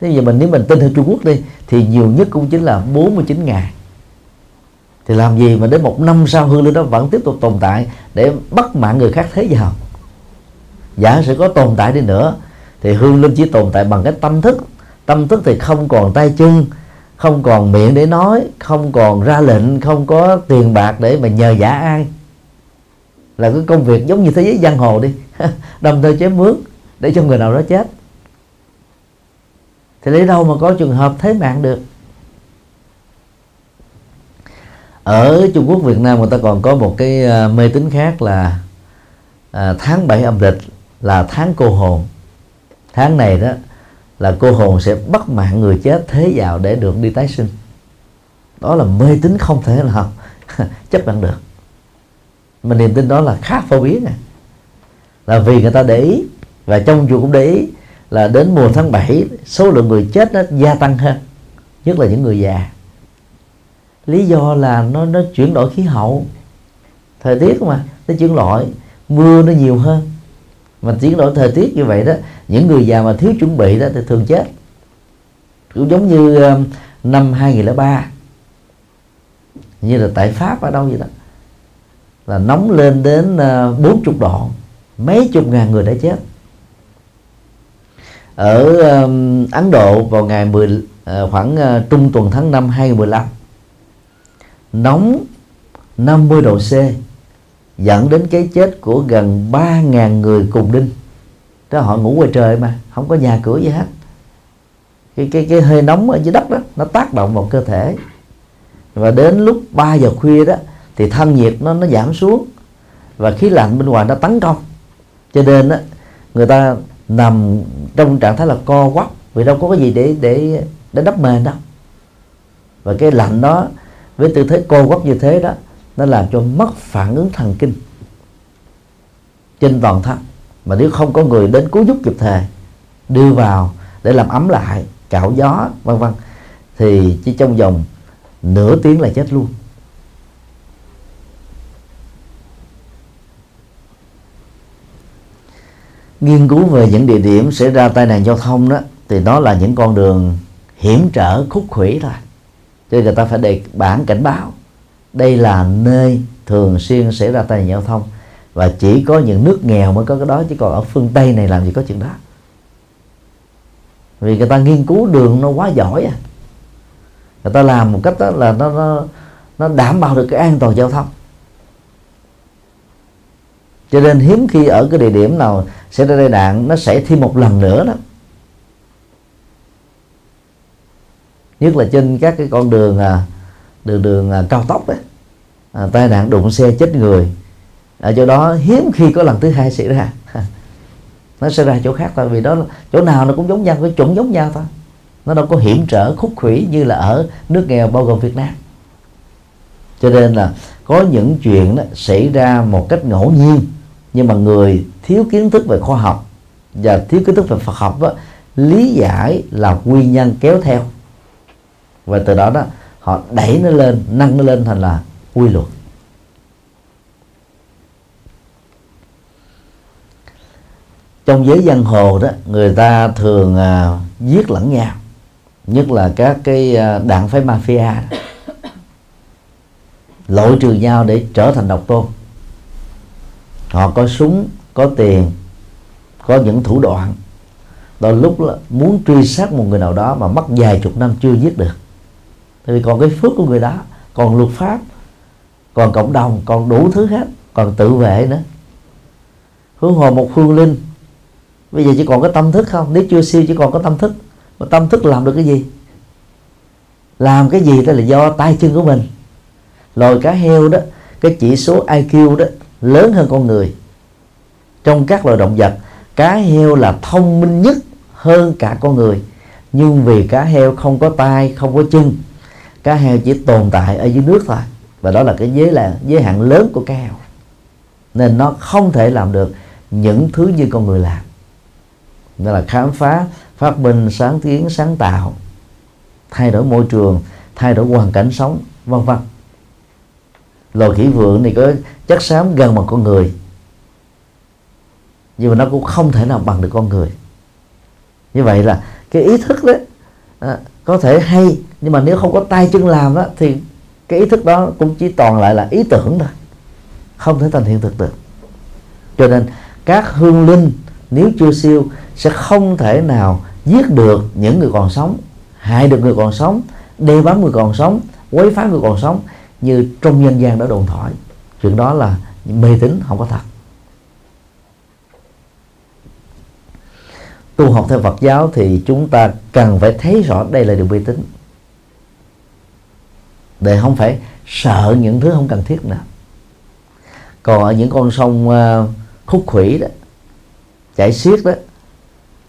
Speaker 1: thế giờ mình, nếu mình tin theo trung quốc đi, thì nhiều nhất cũng chính là 49 ngày thì làm gì mà đến một năm sau hương linh đó vẫn tiếp tục tồn tại để bắt mạng người khác thế vào giả sử có tồn tại đi nữa, thì hương linh chỉ tồn tại bằng cái tâm thức. Tâm thức thì không còn tay chân, không còn miệng để nói, không còn ra lệnh, không có tiền bạc để mà nhờ giả ai. Là cái công việc giống như thế giới giang hồ đi. Đồng thời chế mướn để cho người nào đó chết thì lấy đâu mà có trường hợp thế mạng được? Ở Trung Quốc Việt Nam người ta còn có một cái ờ, mê tín khác là à, tháng 7 âm lịch là tháng cô hồn. Tháng này đó là cô hồn sẽ bắt mạng người chết thế vào để được đi tái sinh. Đó là mê tín không thể nào chấp nhận được. Mà niềm tin đó là khá phổ biến à là vì người ta để ý và trong chùa cũng để ý là đến mùa tháng 7 số lượng người chết nó gia tăng hơn, nhất là những người già. Lý do là nó nó chuyển đổi khí hậu. Thời tiết mà, nó chuyển đổi mưa nó nhiều hơn. Mà chuyển đổi thời tiết như vậy đó, những người già mà thiếu chuẩn bị đó thì thường chết. Cũng giống như ờ, năm 2003 như là tại Pháp ở đâu vậy đó, là nóng lên đến ờ, 40 độ, mấy chục ngàn người đã chết ở um, Ấn Độ vào ngày 10 ờ, khoảng ờ, trung tuần tháng 5 2015 nóng 50 độ C dẫn đến cái chết của gần 3.000 người cùng đinh. Đó họ ngủ ngoài trời mà không có nhà cửa gì hết. Cái cái cái hơi nóng ở dưới đất đó nó tác động vào cơ thể. Và đến lúc 3 giờ khuya đó thì thân nhiệt nó nó giảm xuống. Và khí lạnh bên ngoài nó tấn công. Cho nên đó, người ta nằm trong trạng thái là co quắp, vì đâu có cái gì để để để đắp mền đâu. Và cái lạnh đó, với tư thế co quắp như thế đó, nó làm cho mất phản ứng thần kinh trên toàn thân. Mà nếu không có người đến cứu giúp kịp thời, đưa vào để làm ấm lại, cạo gió, vân vân, thì chỉ trong vòng nửa tiếng là chết luôn. Nghiên cứu về những địa điểm xảy ra tai nạn giao thông đó, thì nó là những con đường hiểm trở, khúc khuỷu thôi. Cho nên người ta phải đề bản cảnh báo. Đây là nơi thường xuyên xảy ra tai nạn giao thông. Và chỉ có những nước nghèo mới có cái đó, chứ còn ở phương tây này làm gì có chuyện đó. Vì người ta nghiên cứu đường nó quá giỏi à. Người ta làm một cách đó là nó nó nó đảm bảo được cái an toàn giao thông cho nên hiếm khi ở cái địa điểm nào xảy ra tai nạn nó xảy thêm một lần nữa đó. Nhất là trên các cái con đường à, đường đường à, cao tốc ấy. À, tai nạn đụng xe chết người. À, ở chỗ đó hiếm khi có lần thứ hai xảy ra. Nó sẽ ra chỗ khác thôi vì đó chỗ nào nó cũng giống nhau cái chuẩn giống nhau thôi. Nó đâu có hiểm trở khúc khủy như là ở nước nghèo bao gồm Việt Nam. Cho nên là có những chuyện đó xảy ra một cách ngẫu nhiên nhưng mà người thiếu kiến thức về khoa học và thiếu kiến thức về Phật học đó, lý giải là nguyên nhân kéo theo. Và từ đó đó họ đẩy nó lên nâng nó lên thành là quy luật. Trong giới giang hồ đó người ta thường à, giết lẫn nhau nhất là các cái à, đảng phái mafia đó. lội trừ nhau để trở thành độc tôn họ có súng, có tiền, có những thủ đoạn. Đôi lúc là muốn truy sát một người nào đó mà mất vài chục năm chưa giết được. Thì còn cái phước của người đó, còn luật pháp, còn cộng đồng, còn đủ thứ hết, còn tự vệ nữa. Hướng hồ một phương linh, bây giờ chỉ còn có tâm thức không? Nếu chưa siêu chỉ còn có tâm thức. Mà tâm thức làm được cái gì? Làm cái gì đó là do tay chân của mình. Lồi cá heo đó, cái chỉ số IQ đó lớn hơn con người. Trong các loài động vật, cá heo là thông minh nhất hơn cả con người. Nhưng vì cá heo không có tay không có chân, cá heo chỉ tồn tại ở dưới nước thôi. Và đó là cái giới là giới hạn lớn của cá heo. Nên nó không thể làm được những thứ như con người làm. Đó là khám phá, phát minh, sáng kiến, sáng tạo, thay đổi môi trường, thay đổi hoàn cảnh sống, vân vân loài khỉ vượng này có chất xám gần bằng con người. Nhưng mà nó cũng không thể nào bằng được con người. Như vậy là cái ý thức đó à, có thể hay nhưng mà nếu không có tay chân làm đó thì cái ý thức đó cũng chỉ toàn lại là ý tưởng thôi. Không thể thành hiện thực được. Cho nên các hương linh nếu chưa siêu sẽ không thể nào giết được những người còn sống hại được người còn sống đe bám người còn sống quấy phá người còn sống như trong nhân gian đã đồn thổi. Chuyện đó là mê tín, không có thật. Tu học theo Phật giáo thì chúng ta cần phải thấy rõ đây là điều mê tín. Để không phải sợ những thứ không cần thiết nữa. Còn ở những con sông ờ, khúc khủy đó, chảy xiết đó,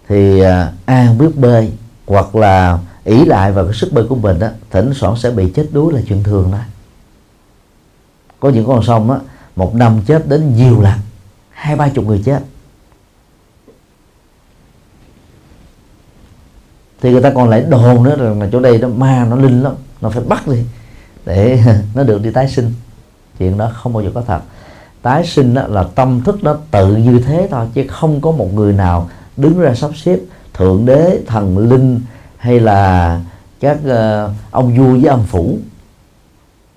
Speaker 1: thì ờ, ai không biết bơi hoặc là ý lại vào cái sức bơi của mình đó, thỉnh thoảng sẽ bị chết đuối là chuyện thường đó có những con sông á một năm chết đến nhiều lần hai ba chục người chết. Thì người ta còn lại đồn nữa rằng là chỗ đây nó ma nó linh lắm nó phải bắt đi để nó được đi tái sinh. Chuyện đó không bao giờ có thật. Tái sinh đó là tâm thức nó tự như thế thôi chứ không có một người nào đứng ra sắp xếp thượng đế thần linh hay là các uh, ông vua với âm phủ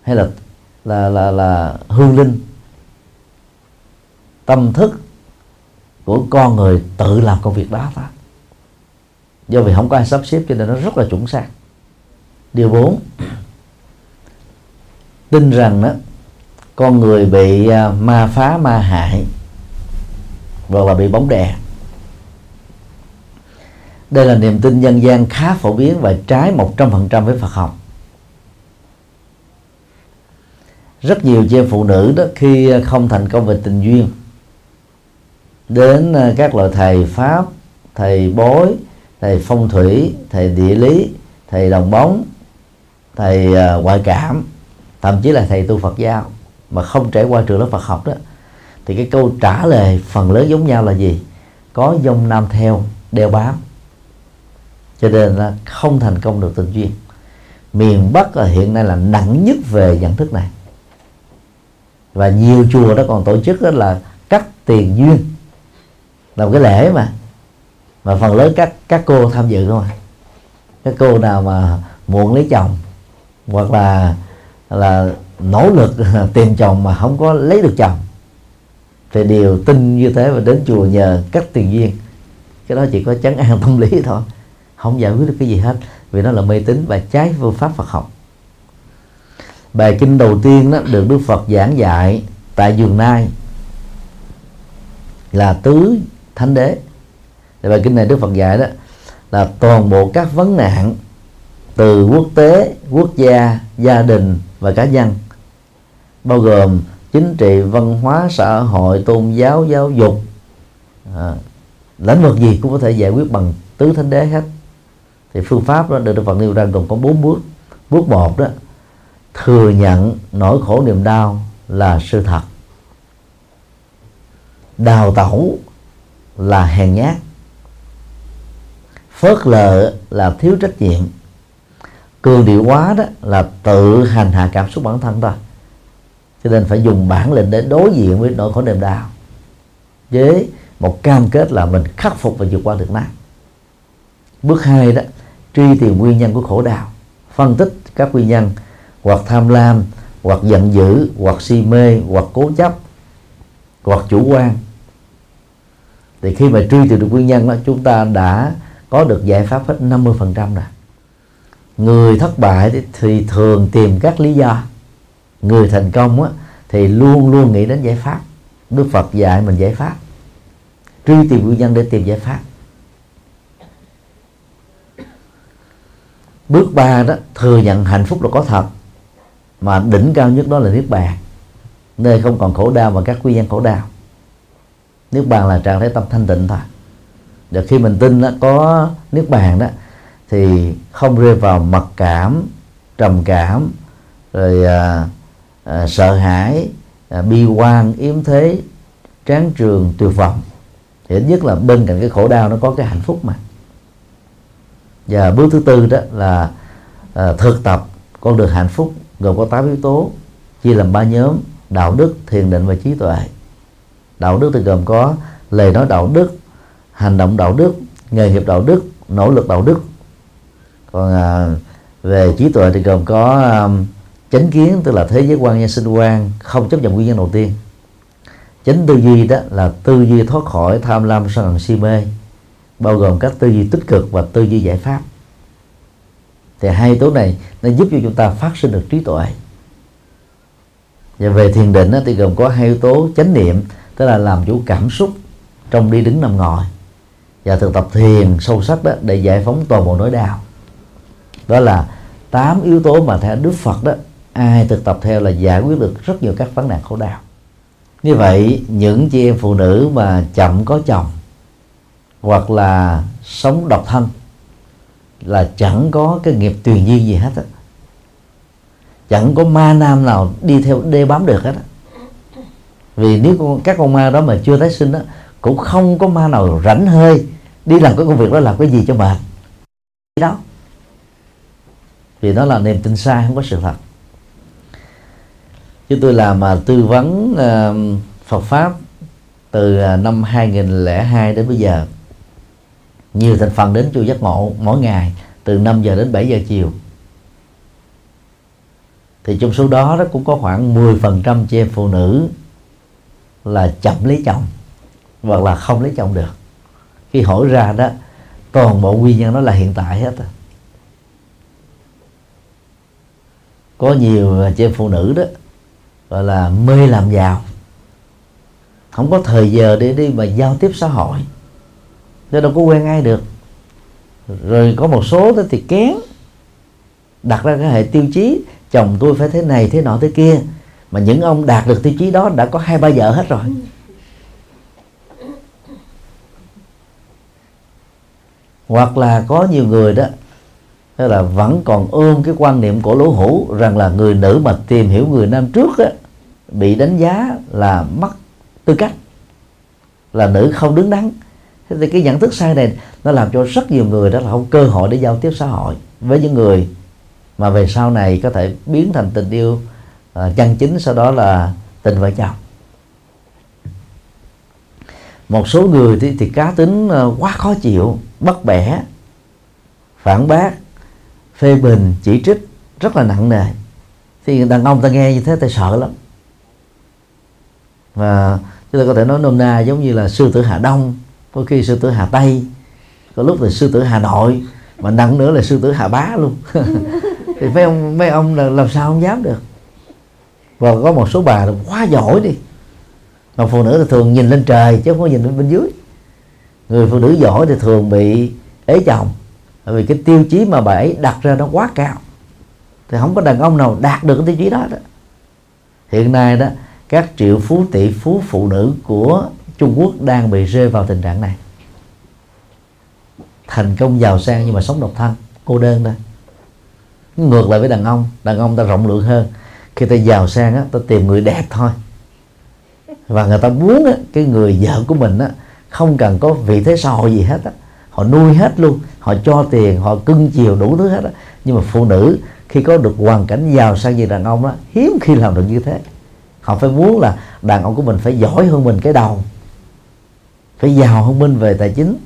Speaker 1: hay là là là là hương linh. Tâm thức của con người tự làm công việc đó thôi. Do vì không có ai sắp xếp cho nên nó rất là chuẩn xác. Điều 4 tin rằng đó, con người bị à, ma phá, ma hại hoặc là bị bóng đè. Đây là niềm tin dân gian khá phổ biến và trái 100% với Phật học. Rất nhiều chị em phụ nữ đó khi à, không thành công về tình duyên, đến à, các loại thầy pháp, thầy bói thầy phong thủy, thầy địa lý, thầy đồng bóng, thầy à, ngoại cảm, thậm chí là thầy tu Phật giáo, mà không trải qua trường lớp Phật học đó. Thì cái câu trả lời phần lớn giống nhau là gì? Có dông nam theo đeo bám. Cho nên là không thành công được tình duyên. Miền bắc là hiện nay là nặng nhất về nhận thức này và nhiều chùa đó còn tổ chức đó là cắt tiền duyên. Là một cái lễ mà. Mà phần lớn các các cô tham dự không à các cô nào mà muộn lấy chồng, hoặc là là nỗ lực tìm chồng mà không có lấy được chồng, thì đều tin như thế và đến chùa nhờ cắt tiền duyên. Cái đó chỉ có chấn an tâm lý thôi. Không giải quyết được cái gì hết. Vì nó là mê tín và trái phương pháp Phật học bài kinh đầu tiên đó được Đức Phật giảng dạy tại vườn nai là tứ thánh đế. Thì bài kinh này Đức Phật dạy đó là toàn bộ các vấn nạn từ quốc tế quốc gia gia đình và cá nhân bao gồm chính trị văn hóa xã hội tôn giáo giáo dục à, lĩnh vực gì cũng có thể giải quyết bằng tứ thánh đế hết. Thì phương pháp đó được Đức Phật nêu ra gồm có bốn bước. Bước một đó thừa nhận nỗi khổ niềm đau là sự thật. Đào tẩu là hèn nhát. Phớt lờ là thiếu trách nhiệm. Cường điệu quá đó là tự hành hạ cảm xúc bản thân thôi. Cho nên phải dùng bản lĩnh để đối diện với nỗi khổ niềm đau. Với một cam kết là mình khắc phục và vượt qua được nó. Bước hai đó, truy tìm nguyên nhân của khổ đau. Phân tích các nguyên nhân hoặc tham lam hoặc giận dữ hoặc si mê hoặc cố chấp hoặc chủ quan. Thì khi mà truy tìm được nguyên nhân đó chúng ta đã có được giải pháp hết 50% rồi. Người thất bại thì thường tìm các lý do. Người thành công á, thì luôn luôn nghĩ đến giải pháp. Đức Phật dạy mình giải pháp. Truy tìm nguyên nhân để tìm giải pháp. Bước ba đó thừa nhận hạnh phúc là có thật mà đỉnh cao nhất đó là niết bàn. Nơi không còn khổ đau và các quy nhân khổ đau. Niết bàn là trạng thái tâm thanh tịnh thôi. Và khi mình tin đó, có niết bàn đó thì không rơi vào mặc cảm trầm cảm rồi à, à, sợ hãi à, bi quan yếm thế tráng trường tuyệt vọng. Thì ít nhất là bên cạnh cái khổ đau nó có cái hạnh phúc mà. Và bước thứ tư đó là à, thực tập con đường hạnh phúc gồm có 8 yếu tố chia làm ba nhóm đạo đức thiền định và trí tuệ. Đạo đức thì gồm có lời nói đạo đức hành động đạo đức nghề nghiệp đạo đức nỗ lực đạo đức. Còn à, về trí tuệ thì gồm có à, chánh kiến tức là thế giới quan nhân sinh quan không chấp nhận nguyên nhân đầu tiên. Chánh tư duy đó là tư duy thoát khỏi tham lam sân hận si mê bao gồm các tư duy tích cực và tư duy giải pháp thì hai yếu tố này nó giúp cho chúng ta phát sinh được trí tuệ. Và về thiền định thì gồm có hai yếu tố chánh niệm, tức là làm chủ cảm xúc trong đi đứng nằm ngồi, và thực tập thiền sâu sắc đó để giải phóng toàn bộ nỗi đau. Đó là tám yếu tố mà theo Đức Phật đó, ai thực tập theo là giải quyết được rất nhiều các vấn nạn khổ đau. Như vậy, những chị em phụ nữ mà chậm có chồng hoặc là sống độc thân là chẳng có cái nghiệp tùy duyên gì hết á. Chẳng có ma nam nào đi theo đê bám được hết á. Vì nếu con, các con ma đó mà chưa tái sinh đó cũng không có ma nào rảnh hơi đi làm cái công việc đó làm cái gì cho mệt. Đó. Vì đó là niềm tin sai không có sự thật. Chứ tôi làm mà tư vấn uh, Phật pháp từ uh, năm 2002 đến bây giờ nhiều thành phần đến chùa giác ngộ mỗi ngày từ 5 giờ đến 7 giờ chiều. Thì trong số đó đó cũng có khoảng 10% chị em phụ nữ là chậm lấy chồng hoặc là không lấy chồng được. Khi hỏi ra đó, toàn bộ nguyên nhân nó là hiện tại hết à. có nhiều à, chị em phụ nữ đó, gọi là mê làm giàu. Không có thời giờ để đi mà giao tiếp xã hội nên đâu có quen ai được. Rồi có một số đó thì kén. Đặt ra cái hệ tiêu chí chồng tôi phải thế này thế nọ thế kia. Mà những ông đạt được tiêu chí đó đã có hai ba vợ hết rồi. Hoặc là có nhiều người đó tức là vẫn còn ôm cái quan niệm của lỗ hủ rằng là người nữ mà tìm hiểu người nam trước á, bị đánh giá là mất tư cách là nữ không đứng đắn thế thì cái nhận thức sai này nó làm cho rất nhiều người đó là không cơ hội để giao tiếp xã hội với những người mà về sau này có thể biến thành tình yêu uh, chân chính sau đó là tình vợ chồng. Một số người thì, thì cá tính à, quá khó chịu bất bẻ phản bác phê bình chỉ trích rất là nặng nề. Thì đàn ông ta nghe như thế ta sợ lắm. Và chúng ta có thể nói nôm na giống như là sư tử hà đông có khi sư tử hà tây, có lúc là sư tử hà nội, mà nặng nữa là sư tử hà bá luôn. Thì mấy ông mấy ông là làm sao không dám được. Và có một số bà là quá giỏi đi. Mà phụ nữ thì thường nhìn lên trời chứ không có nhìn lên bên dưới. Người phụ nữ giỏi thì thường bị ế chồng, bởi vì cái tiêu chí mà bà ấy đặt ra nó quá cao. Thì không có đàn ông nào đạt được cái tiêu chí đó đó. Hiện nay đó, các triệu phú tỷ phú phụ nữ của Trung Quốc đang bị rơi vào tình trạng này. Thành công giàu sang nhưng mà sống độc thân cô đơn thôi. Ngược lại với đàn ông đàn ông ta rộng lượng hơn. Khi ta giàu sang á ta tìm người đẹp thôi. Và người ta muốn á, cái người vợ của mình á, không cần có vị thế xã hội gì hết á. họ nuôi hết luôn họ cho tiền họ cưng chiều đủ thứ hết á. nhưng mà phụ nữ khi có được hoàn cảnh giàu sang như đàn ông á hiếm khi làm được như thế. Họ phải muốn là đàn ông của mình phải giỏi hơn mình cái đầu phải giàu hơn mình về tài chính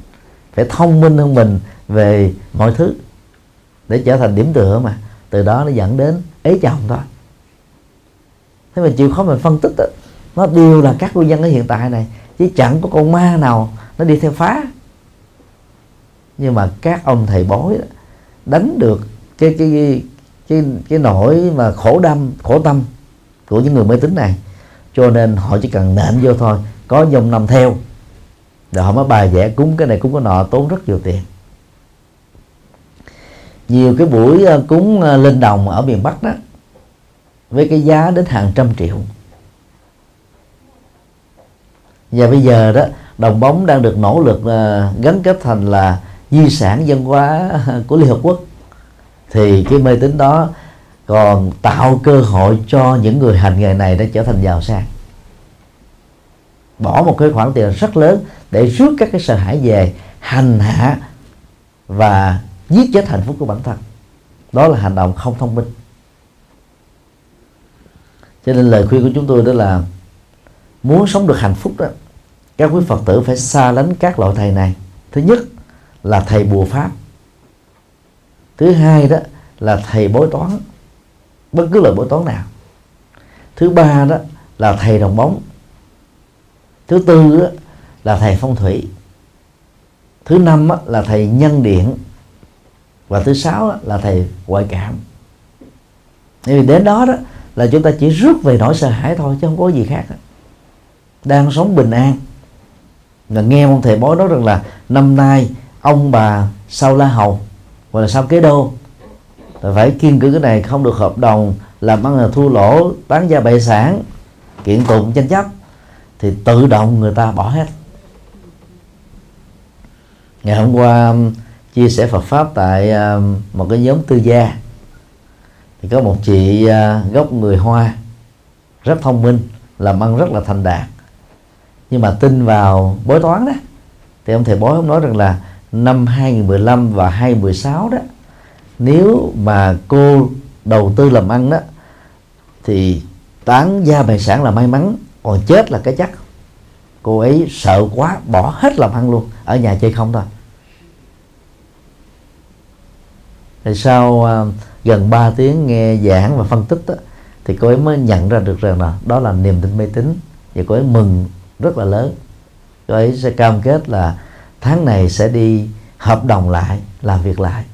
Speaker 1: phải thông minh hơn mình về mọi thứ để trở thành điểm tựa mà. Từ đó nó dẫn đến ế chồng thôi. Thế mà chịu khó mình phân tích đó, nó đều là các nguyên nhân ở hiện tại này chứ chẳng có con ma nào nó đi theo phá. Nhưng mà các ông thầy bói đánh được cái cái cái cái nỗi mà khổ đâm khổ tâm của những người mê tín này cho nên họ chỉ cần nện vô thôi có dòng nằm theo rồi họ mới bài vẽ, cúng cái này, cúng cái nọ, tốn rất nhiều tiền. Nhiều cái buổi ờ, cúng ờ, lên đồng ở miền Bắc đó, với cái giá đến hàng trăm triệu. Và bây giờ đó, đồng bóng đang được nỗ lực ờ, gắn kết thành là di sản văn hóa của Liên Hợp Quốc. Thì cái mê tín đó còn tạo cơ hội cho những người hành nghề này đã trở thành giàu sang bỏ một cái khoản tiền rất lớn để rước các cái sợ hãi về hành hạ và giết chết hạnh phúc của bản thân. Đó là hành động không thông minh. Cho nên lời khuyên của chúng tôi đó là muốn sống được hạnh phúc đó, các quý phật tử phải xa lánh các loại thầy này. Thứ nhất là thầy bùa pháp. Thứ hai đó là thầy bói toán, bất cứ loại bói toán nào. Thứ ba đó là thầy đồng bóng thứ tư là thầy phong thủy. Thứ năm là thầy nhân điện. Và thứ sáu là thầy ngoại cảm. Vì đến đó đó là chúng ta chỉ rước về nỗi sợ hãi thôi, chứ không có gì khác đang sống bình an. Là nghe ông thầy bói nói rằng là năm nay ông bà sau la hầu hoặc là sau kế đô, là phải kiên cử cái này không được hợp đồng, làm ăn là thua lỗ, bán gia bại sản, kiện tụng tranh chấp thì tự động người ta bỏ hết. Ngày hôm qua um, chia sẻ Phật pháp tại um, một cái nhóm tư gia. Thì có một chị uh, gốc người Hoa, rất thông minh, làm ăn rất là thành đạt. Nhưng mà tin vào bói toán đó, thì ông thầy bói ông nói rằng là năm 2015 và 2016 đó, nếu mà cô đầu tư làm ăn đó, thì tán gia tài sản là may mắn còn chết là cái chắc. Cô ấy sợ quá bỏ hết làm ăn luôn ở nhà chơi không thôi. Thì sau uh, gần 3 tiếng nghe giảng và phân tích đó, thì cô ấy mới nhận ra được rằng là đó là niềm tin mê tín và cô ấy mừng rất là lớn. Cô ấy sẽ cam kết là tháng này sẽ đi hợp đồng lại làm việc lại.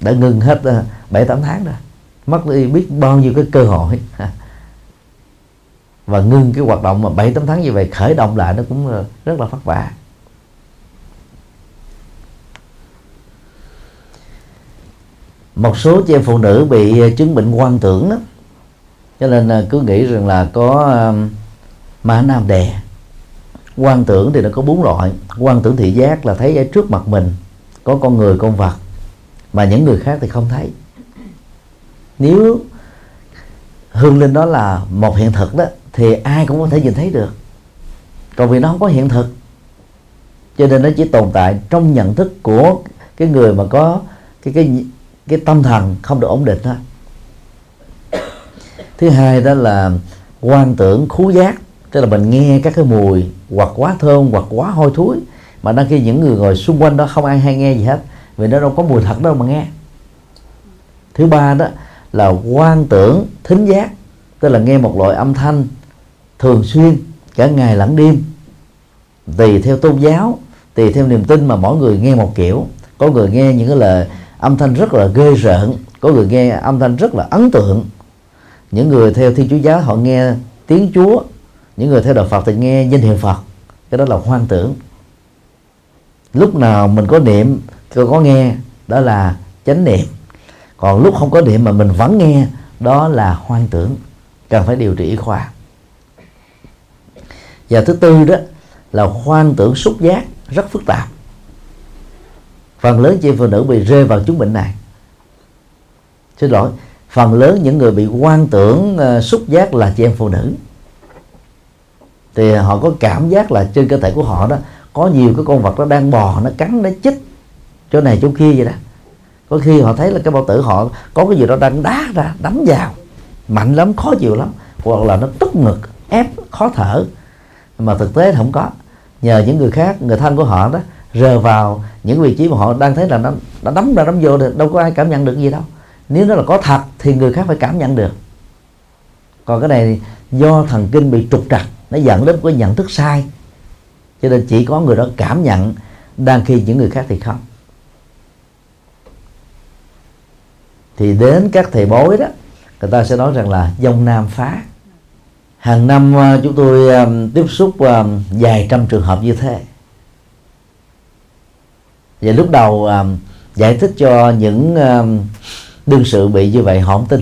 Speaker 1: Đã ngừng hết ờ, bảy tám tháng rồi. Mất đi biết bao nhiêu cái cơ hội. và ngưng cái hoạt động mà bảy, tám tháng như vậy, khởi động lại nó cũng ờ, rất là vất vả. Một số chị em phụ nữ bị ờ, chứng bệnh quan tưởng đó cho nên ờ, cứ nghĩ rằng là có mã nam đè. Quan tưởng thì nó có bốn loại. Quan tưởng thị giác là thấy ở trước mặt mình có con người, con vật, mà những người khác thì không thấy. Nếu hương linh đó là một hiện thực đó thì ai cũng có thể nhìn thấy được. Còn vì nó không có hiện thực, cho nên nó chỉ tồn tại trong nhận thức của cái người mà có cái cái cái tâm thần không được ổn định đó thứ hai đó là quan tưởng khú giác, tức là mình nghe các cái mùi hoặc quá thơm hoặc quá hôi thối, mà đăng khi những người ngồi xung quanh đó không ai hay nghe gì hết, vì nó đâu có mùi thật đâu mà nghe. Thứ ba đó là quan tưởng thính giác, tức là nghe một loại âm thanh thường xuyên, cả ngày lẫn đêm. Tùy theo tôn giáo, tùy theo niềm tin mà mỗi người nghe một kiểu. Có người nghe những cái lời âm thanh rất là ghê rợn, có người nghe âm thanh rất là ấn tượng. Những người theo thiên chúa giáo họ nghe tiếng chúa, những người theo đạo phật thì nghe danh hiệu phật. Cái đó là hoang tưởng. Lúc nào mình có niệm, có nghe, đó là chánh niệm. Còn lúc không có niệm mà mình vẫn nghe, đó là hoang tưởng. Cần phải điều trị y khoa và thứ tư đó là hoang tưởng xúc giác rất phức tạp. Phần lớn chị phụ nữ bị rơi vào chứng bệnh này. Xin lỗi phần lớn những người bị hoang tưởng uh, xúc giác là chị em phụ nữ. Thì họ có cảm giác là trên cơ thể của họ đó có nhiều cái con vật nó đang bò nó cắn nó chích chỗ này chỗ kia vậy đó. Có khi họ thấy là cái bao tử họ có cái gì đó đang đá ra đấm vào mạnh lắm khó chịu lắm hoặc là nó tức ngực ép khó thở mà thực tế không có. Nhờ những người khác, người thân của họ đó, rờ vào những vị trí mà họ đang thấy là nó đã đấm ra đấm vô thì đâu có ai cảm nhận được gì đâu. Nếu nó là có thật thì người khác phải cảm nhận được. Còn cái này do thần kinh bị trục trặc, nó dẫn đến cái nhận thức sai. Cho nên chỉ có người đó cảm nhận đang khi những người khác thì không. Thì đến các thầy bói đó, người ta sẽ nói rằng là dông nam phá hàng năm à, chúng tôi à, tiếp xúc à, vài trăm trường hợp như thế. Và lúc đầu giải thích cho những đương sự bị như vậy họ không tin.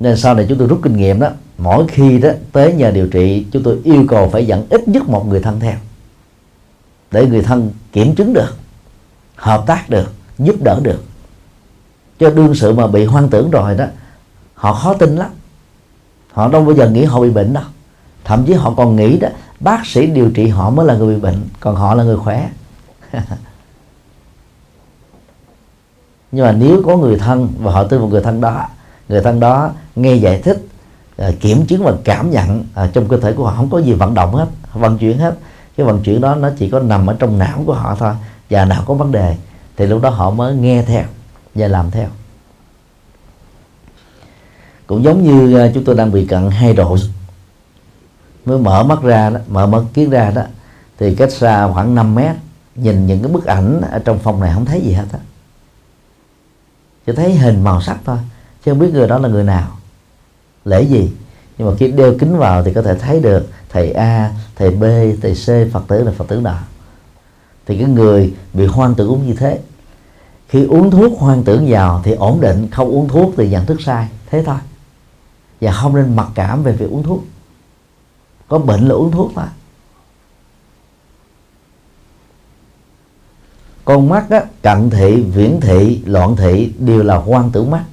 Speaker 1: Nên sau này chúng tôi rút kinh nghiệm đó, mỗi khi đó, tới nhà điều trị, chúng tôi yêu cầu phải dẫn ít nhất một người thân theo, để người thân kiểm chứng được, hợp tác được, giúp đỡ được. Cho đương sự mà bị hoang tưởng rồi đó, họ khó tin lắm họ đâu bao giờ nghĩ họ bị bệnh đâu. Thậm chí họ còn nghĩ đó, bác sĩ điều trị họ mới là người bị bệnh, còn họ là người khỏe. Nhưng mà nếu có người thân và họ tin vào người thân đó, người thân đó nghe giải thích à, kiểm chứng và cảm nhận à, trong cơ thể của họ, không có gì vận động hết, vận chuyển hết. Cái vận chuyển đó nó chỉ có nằm ở trong não của họ thôi, và nào có vấn đề. Thì lúc đó họ mới nghe theo và làm theo cũng giống như ờ, chúng tôi đang bị cận hai độ. Mới mở mắt ra đó, mở mắt kiến ra đó thì cách xa khoảng 5 mét nhìn những cái bức ảnh ở trong phòng này không thấy gì hết á. Chỉ thấy hình màu sắc thôi chứ không biết người đó là người nào. Lễ gì? Nhưng mà khi đeo kính vào thì có thể thấy được thầy A thầy B thầy C Phật tử là Phật tử nào thì cái người bị hoang tưởng cũng như thế. Khi uống thuốc hoang tưởng vào thì ổn định không uống thuốc thì nhận thức sai thế thôi và không nên mặc cảm về việc uống thuốc. Có bệnh là uống thuốc mà. Con mắt á, cận thị viễn thị loạn thị đều là hoang tưởng mắt.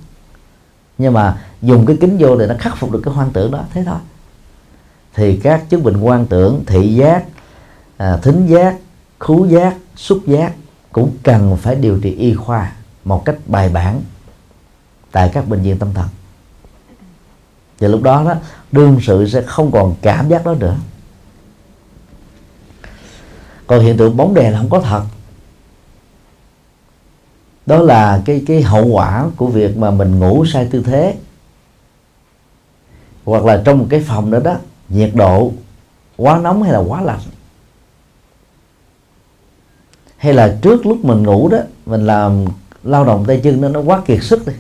Speaker 1: Nhưng mà dùng cái kính vô để nó khắc phục được cái hoang tưởng đó thế thôi. Thì các chứng bệnh hoang tưởng thị giác à, thính giác khú giác xúc giác cũng cần phải điều trị y khoa một cách bài bản tại các bệnh viện tâm thần và lúc đó đó, đương sự sẽ không còn cảm giác đó nữa. Còn hiện tượng bóng đèn là không có thật. Đó là cái cái hậu quả của việc mà mình ngủ sai tư thế. Hoặc là trong một cái phòng đó đó, nhiệt độ quá nóng hay là quá lạnh. Hay là trước lúc mình ngủ đó, mình làm lao động tay chân nó nó quá kiệt sức đi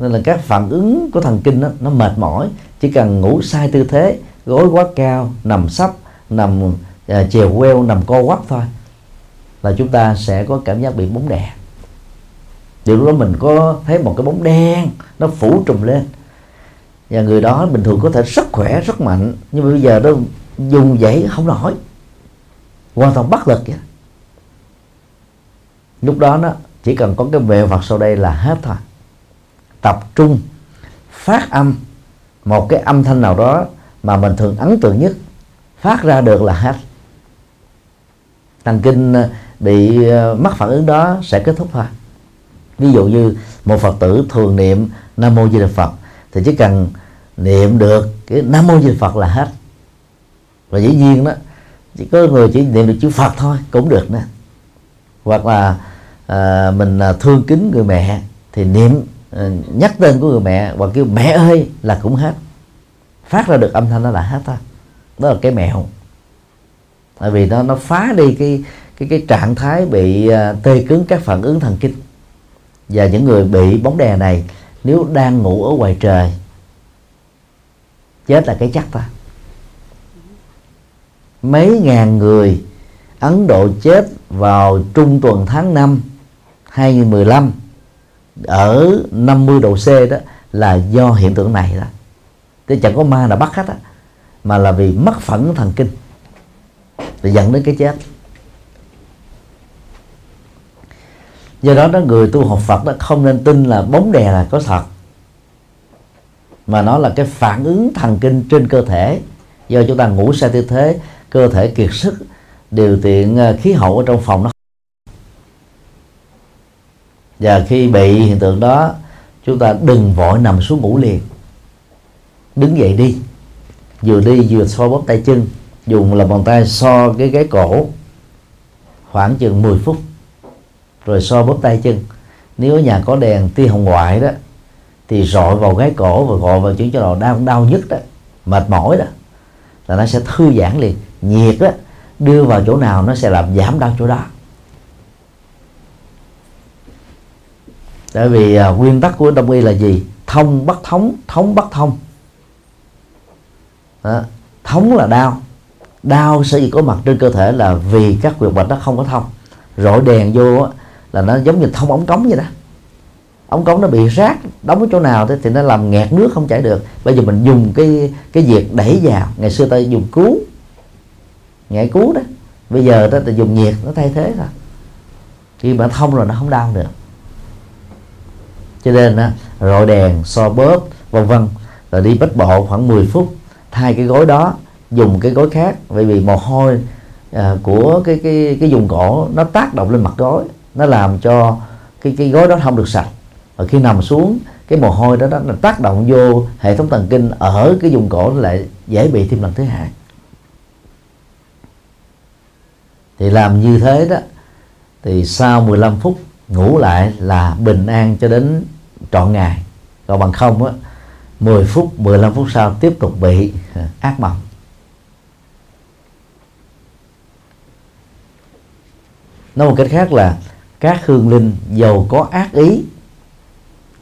Speaker 1: nên là các phản ứng của thần kinh đó, nó mệt mỏi. Chỉ cần ngủ sai tư thế gối quá cao nằm sấp nằm uh, chèo queo nằm co quắp thôi là chúng ta sẽ có cảm giác bị bóng đè điều lúc đó mình có thấy một cái bóng đen nó phủ trùm lên. Và người đó bình thường có thể rất khỏe rất mạnh nhưng mà bây giờ nó dùng dãy không nổi. Hoàn toàn bất lực vậy. Lúc đó nó chỉ cần có cái mẹo Phật sau đây là hết thôi tập trung phát âm. Một cái âm thanh nào đó mà mình thường ấn tượng nhất phát ra được là hết thần kinh ờ, bị mất mắc phản ứng đó sẽ kết thúc thôi. Ví dụ như một phật tử thường niệm nam mô di đà phật thì chỉ cần niệm được cái nam mô di đà phật là hết. Và dĩ nhiên đó chỉ có người chỉ niệm được chữ phật thôi cũng được nữa. Hoặc là à, mình thương kính người mẹ thì niệm Ờ, nhắc tên của người mẹ hoặc kêu, mẹ ơi! là cũng hết. Phát ra được âm thanh đó là hết thôi. Đó là cái mẹo. Tại vì nó nó phá đi cái cái cái trạng thái bị ờ, tê cứng các phản ứng thần kinh. Và những người bị bóng đè này, nếu đang ngủ ở ngoài trời, chết là cái chắc ta. Mấy ngàn người Ấn Độ chết vào trung tuần tháng 5 2015 ở 50 độ C đó là do hiện tượng này đó. Chứ chẳng có ma nào bắt hết á, mà là vì mất phẫn thần kinh để dẫn đến cái chết. Do đó đó, người tu học Phật đó không nên tin là bóng đè là có thật, mà nó là cái phản ứng thần kinh trên cơ thể. Do chúng ta ngủ sai tư thế, cơ thể kiệt sức, điều kiện à, khí hậu ở trong phòng nó và khi bị hiện tượng đó, chúng ta đừng vội nằm xuống ngủ liền. Đứng dậy đi. Vừa đi vừa so bóp tay chân. Dùng lòng bàn tay so cái gáy cổ khoảng chừng 10 phút. Rồi so bóp tay chân. Nếu ở nhà có đèn tia hồng ngoại đó, thì rọi vào gáy cổ và gọi vào chứng cho đầu đau đau nhất đó, mệt mỏi đó, là nó sẽ thư giãn liền. Nhiệt đó, đưa vào chỗ nào nó sẽ làm giảm đau chỗ đó. Tại vì à, nguyên tắc của đông y là gì? Thông bắt thống thống bắt thông. Đó. thống là đau. Đau sẽ gì có mặt trên cơ thể là vì các quyền mạch nó không có thông. Rọi đèn vô á, là nó giống như thông ống cống vậy đó. Ống cống nó bị rác đóng ở chỗ nào thế thì nó làm nghẹt nước không chảy được. Bây giờ mình dùng cái cái việc đẩy vào. Ngày xưa ta dùng cứu. Nhảy cứu đó. Bây giờ ta, ta dùng nhiệt nó thay thế thôi khi mà thông rồi nó không đau nữa cho nên á rọi đèn so bóp vân vân. Rồi đi bách bộ khoảng 10 phút thay cái gối đó dùng cái gối khác. Bởi vì mồ hôi à, của cái cái cái dùng cổ nó tác động lên mặt gối. Nó làm cho cái cái gối đó không được sạch. Và khi nằm xuống cái mồ hôi đó, đó nó tác động vô hệ thống thần kinh ở cái vùng cổ nó lại dễ bị thêm lần thứ hai. Thì làm như thế đó thì sau 15 phút ngủ lại là bình an cho đến trọn ngày. Còn bằng không á 10 phút 15 phút sau tiếp tục bị à, ác mộng. Nói một cách khác là các hương linh giàu có ác ý,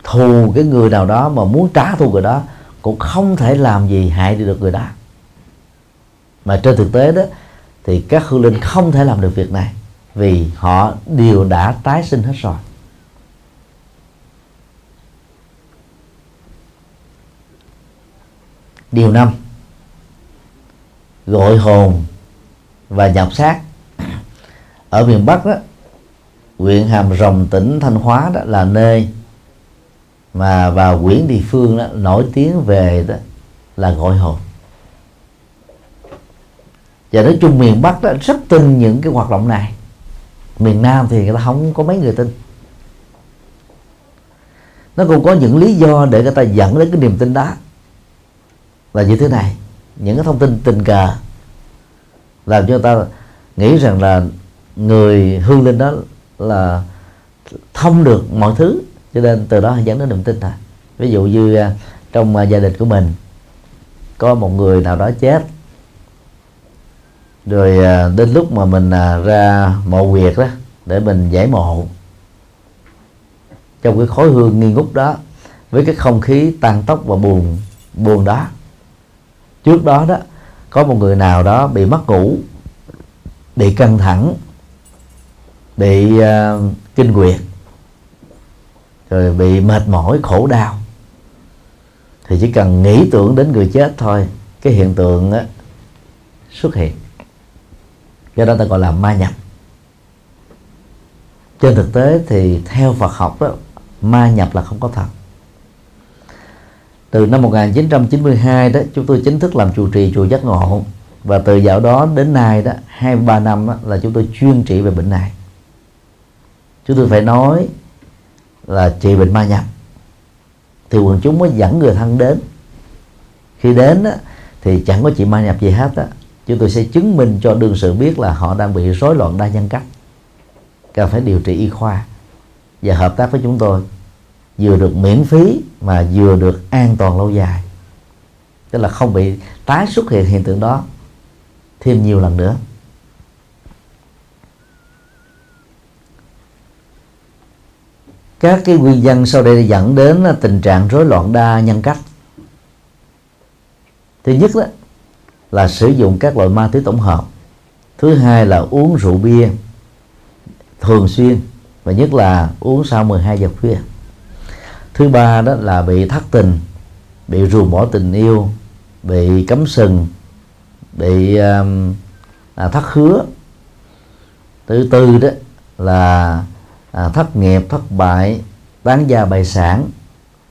Speaker 1: thù cái người nào đó mà muốn trả thù người đó cũng không thể làm gì hại được người đó. Mà trên thực tế đó, thì các hương linh không thể làm được việc này vì họ đều đã tái sinh hết rồi. Điều năm, gọi hồn và nhập xác. Ở miền bắc đó, huyện hàm rồng, tỉnh thanh hóa đó là nơi mà bà Nguyễn địa phương đó nổi tiếng về đó là gọi hồn. Và nói chung miền bắc đó rất tin những cái hoạt động này miền nam thì người ta không có mấy người tin. Nó cũng có những lý do để người ta dẫn đến cái niềm tin đó. Là như thế này, những cái thông tin tình cờ làm cho người ta nghĩ rằng là người hương linh đó là thông được mọi thứ, cho nên từ đó dẫn đến niềm tin thôi. Ví dụ như à, trong à, gia đình của mình, có một người nào đó chết rồi à, đến lúc mà mình à, ra mộ quyệt đó để mình giải mộ. Trong cái khối hương nghi ngút đó với cái không khí tan tóc và buồn buồn đó. Trước đó đó có một người nào đó bị mất ngủ bị căng thẳng bị uh, kinh nguyệt rồi bị mệt mỏi khổ đau. Thì chỉ cần nghĩ tưởng đến người chết thôi cái hiện tượng á, xuất hiện do đó ta gọi là ma nhập. Trên thực tế thì theo Phật học đó, ma nhập là không có thật. Từ năm 1992 đó chúng tôi chính thức làm chủ trì chùa giác ngộ. Và từ dạo đó đến nay đó hai ba năm đó, là chúng tôi chuyên trị về bệnh này. Chúng tôi phải nói là trị bệnh ma nhập. Thì quần chúng mới dẫn người thân đến. Khi đến đó thì chẳng có chị ma nhập gì hết á chúng tôi sẽ chứng minh cho đương sự biết là họ đang bị rối loạn đa nhân cách. Cần phải điều trị y khoa và hợp tác với chúng tôi, vừa được miễn phí mà vừa được an toàn lâu dài. Tức là không bị tái xuất hiện hiện tượng đó thêm nhiều lần nữa. Các cái nguyên nhân sau đây dẫn đến tình trạng rối loạn đa nhân cách. Thứ nhất đó là sử dụng các loại ma túy tổng hợp. Thứ hai là uống rượu bia thường xuyên và nhất là uống sau 12 giờ khuya. Thứ ba đó là bị thất tình bị ruồng bỏ tình yêu bị cấm sừng bị um, à, thất hứa. Thứ tư đó là à, thất nghiệp thất bại tán gia bài sản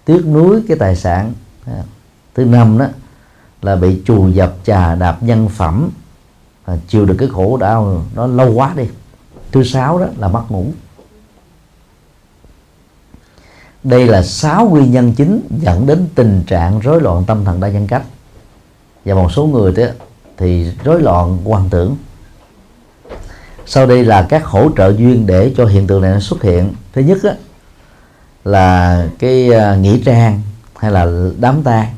Speaker 1: tiếc nuối cái tài sản. À, thứ năm đó là bị trù dập trà đạp nhân phẩm. À, chịu được cái khổ đau nó lâu quá đi. Thứ sáu đó là mất ngủ. Đây là sáu nguyên nhân chính dẫn đến tình trạng rối loạn tâm thần đa nhân cách. Và một số người đó thì rối loạn quan tưởng. Sau đây là các hỗ trợ duyên để cho hiện tượng này xuất hiện. Thứ nhất đó, là cái à, nghĩa trang hay là đám tang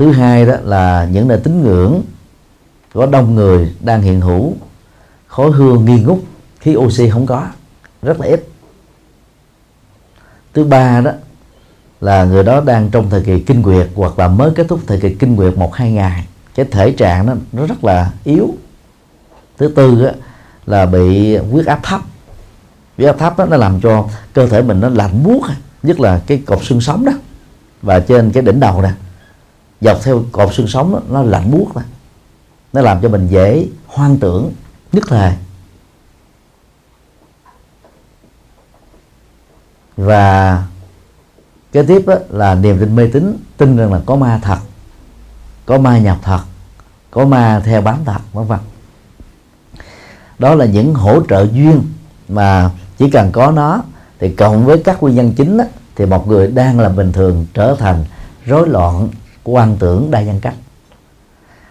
Speaker 1: thứ hai đó là những nơi tín ngưỡng có đông người đang hiện hữu khói hương nghi ngút khí oxy không có rất là ít. Thứ ba đó là người đó đang trong thời kỳ kinh nguyệt hoặc là mới kết thúc thời kỳ kinh nguyệt một hai ngày cái thể trạng đó nó rất là yếu. Thứ tư đó, là bị huyết áp thấp. Huyết áp thấp đó nó làm cho cơ thể mình nó lạnh buốt nhất là cái cột xương sống đó và trên cái đỉnh đầu nè dọc theo cột xương sống đó, nó lạnh buốt đó. nó làm cho mình dễ hoang tưởng nhất thời và kế tiếp đó là niềm tin mê tín tin rằng là có ma thật có ma nhập thật có ma theo bám thật vân vân đó là những hỗ trợ duyên mà chỉ cần có nó thì cộng với các nguyên nhân chính đó, thì một người đang là bình thường trở thành rối loạn quan tưởng đa nhân cách.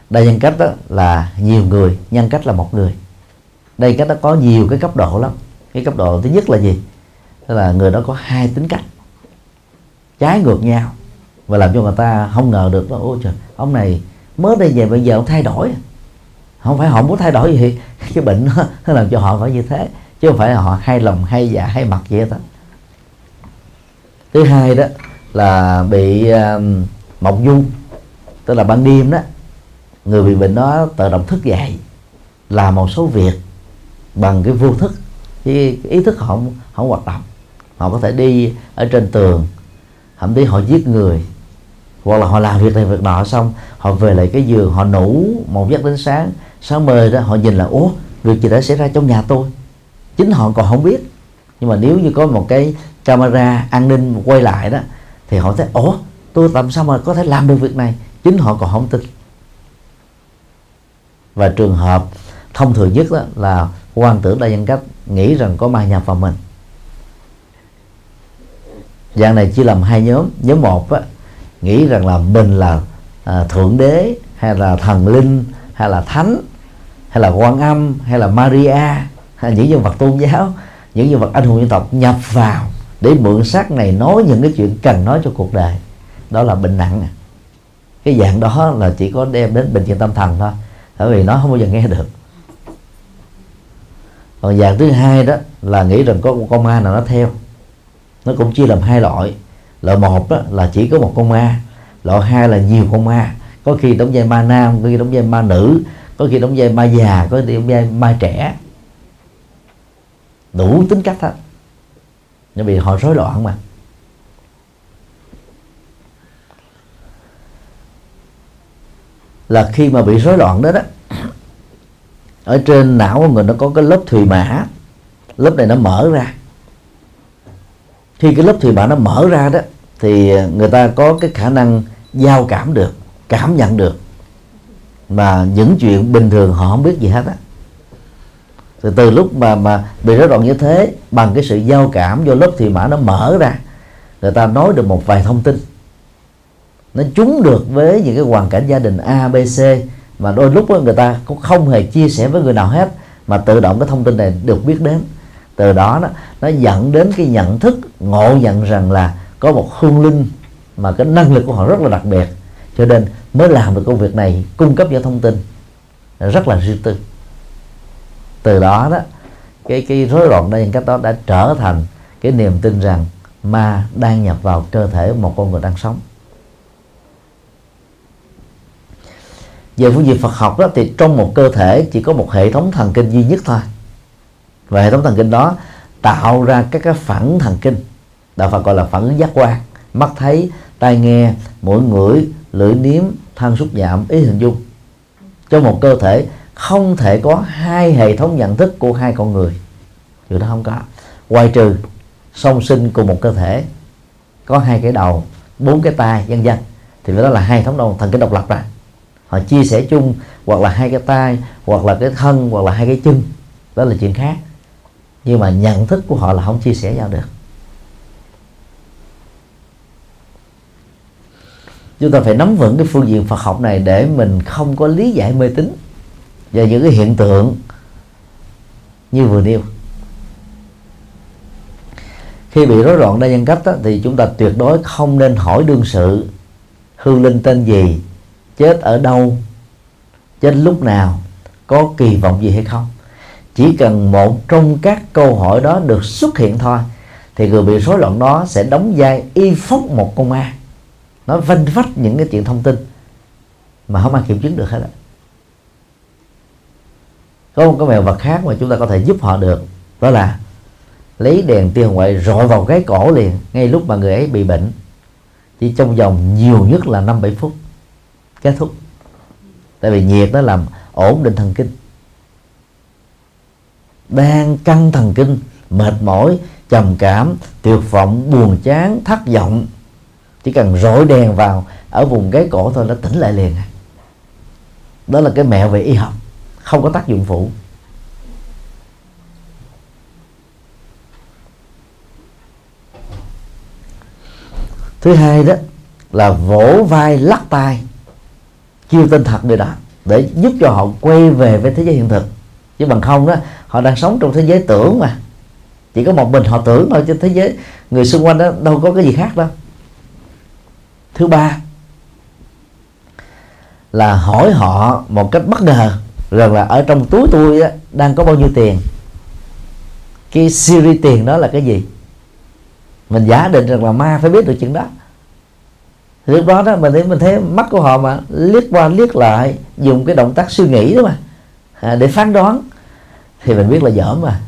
Speaker 1: Đa nhân cách đó là nhiều người nhân cách là một người. Đây cách đó có nhiều cái cấp độ lắm. Cái cấp độ thứ nhất là gì? Tức là người đó có hai tính cách trái ngược nhau. Và làm cho người ta không ngờ được đó ôi trời ông này mới đây về bây giờ ông thay đổi. Không phải họ muốn thay đổi gì cái bệnh nó, nó làm cho họ phải như thế chứ không phải là họ hay lòng hay dạ hay mặt vậy đó. Thứ hai đó là bị uh, mộng du tức là ban đêm đó người bị bệnh đó tự động thức dậy làm một số việc bằng cái vô thức chứ ý thức họ không, không hoạt động. Họ có thể đi ở trên tường thậm chí họ giết người hoặc là họ làm việc này việc nọ xong họ về lại cái giường họ ngủ một giấc đến sáng. Sáng mơ đó họ nhìn là ủa việc gì đã xảy ra trong nhà tôi? Chính họ còn không biết. Nhưng mà nếu như có một cái camera an ninh quay lại đó thì họ thấy ủa tôi làm sao mà có thể làm được việc này? Chính họ còn không tin. Và trường hợp thông thường nhất đó là quan tưởng đa nhân cách nghĩ rằng có ma nhập vào mình. Dạng này chia làm hai nhóm. Nhóm một á, nghĩ rằng là mình là à, thượng đế hay là thần linh hay là thánh hay là quan âm hay là maria hay những nhân vật tôn giáo những nhân vật anh hùng dân tộc nhập vào để mượn xác này nói những cái chuyện cần nói cho cuộc đời đó là bệnh nặng. Cái dạng đó là chỉ có đem đến bệnh viện tâm thần thôi, bởi vì nó không bao giờ nghe được. Còn dạng thứ hai đó là nghĩ rằng có một con ma nào nó theo. Nó cũng chia làm hai loại. Loại một đó là chỉ có một con ma, loại hai là nhiều con ma. Có khi đóng vai ma nam, có khi đóng vai ma nữ, có khi đóng vai ma già, có khi đóng vai ma trẻ. Đủ tính cách hết. Bởi vì họ rối loạn mà. Là khi mà bị rối loạn đó đó, ở trên não của người nó có cái lớp thùy mã, lớp này nó mở ra. Khi cái lớp thùy mã nó mở ra đó, thì người ta có cái khả năng giao cảm được, cảm nhận được. Mà những chuyện bình thường họ không biết gì hết á. Từ từ lúc mà mà bị rối loạn như thế, bằng cái sự giao cảm do lớp thùy mã nó mở ra, người ta nói được một vài thông tin nó trúng được với những cái hoàn cảnh gia đình A B C mà đôi lúc người ta cũng không hề chia sẻ với người nào hết mà tự động cái thông tin này được biết đến. Từ đó, nó, nó dẫn đến cái nhận thức ngộ nhận rằng là có một hương linh mà cái năng lực của họ rất là đặc biệt. Cho nên mới làm được công việc này cung cấp những thông tin rất là riêng tư. Từ đó đó cái cái rối loạn đây cách đó đã trở thành cái niềm tin rằng ma đang nhập vào cơ thể một con người đang sống. Về phương diện Phật học đó, thì trong một cơ thể chỉ có một hệ thống thần kinh duy nhất thôi. Và hệ thống thần kinh đó tạo ra các cái phản thần kinh, đạo Phật gọi là phản ứng giác quan. Mắt thấy, tai nghe, mũi ngửi, lưỡi nếm thân xúc chạm ý hình dung. Trong một cơ thể không thể có hai hệ thống nhận thức của hai con người. Điều đó không có. Ngoài trừ song sinh cùng một cơ thể, có hai cái đầu, bốn cái tai, vân vân. Thì đó là hai thống đồng thần kinh độc lập ra họ chia sẻ chung hoặc là hai cái tay hoặc là cái thân hoặc là hai cái chân. Đó là chuyện khác. Nhưng mà nhận thức của họ là không chia sẻ nhau được. Chúng ta phải nắm vững cái phương diện Phật học này để mình không có lý giải mê tín và những cái hiện tượng như vừa nêu. Khi bị rối loạn đa nhân cách đó, thì chúng ta tuyệt đối không nên hỏi đương sự hương linh tên gì chết ở đâu, chết lúc nào, có kỳ vọng gì hay không. Chỉ cần một trong các câu hỏi đó được xuất hiện thôi, thì người bị rối loạn đó sẽ đóng vai y phốc một con ma. Nó vanh vách những cái chuyện thông tin mà không ai kiểm chứng được hết á. Có một cái mèo vật khác mà chúng ta có thể giúp họ được, đó là lấy đèn tiêu ngoại rọi vào cái cổ liền, ngay lúc mà người ấy bị bệnh. Chỉ trong vòng nhiều nhất là năm bảy phút kết thúc. Tại vì nhiệt nó làm ổn định thần kinh. Đang căng thần kinh, mệt mỏi, trầm cảm, tuyệt vọng, buồn chán, thất vọng. Chỉ cần rọi đèn vào, ở vùng gáy cổ thôi nó tỉnh lại liền. Đó là cái mẹo về y học. Không có tác dụng phụ. Thứ hai đó là vỗ vai lắc tay chiêu tên thật người đó để giúp cho họ quay về với thế giới hiện thực. Chứ bằng không đó họ đang sống trong thế giới tưởng mà. Chỉ có một mình họ tưởng thôi trên thế giới người xung quanh đó đâu có cái gì khác đâu. Thứ ba là hỏi họ một cách bất ngờ rằng là ở trong túi tôi á, đang có bao nhiêu tiền. Cái series tiền đó là cái gì? Mình giả định rằng là ma phải biết được chuyện đó lúc đó đó mình thấy mình thấy mắt của họ mà liếc qua liếc lại dùng cái động tác suy nghĩ đó mà. À, để phán đoán. Thì mình biết là dở mà.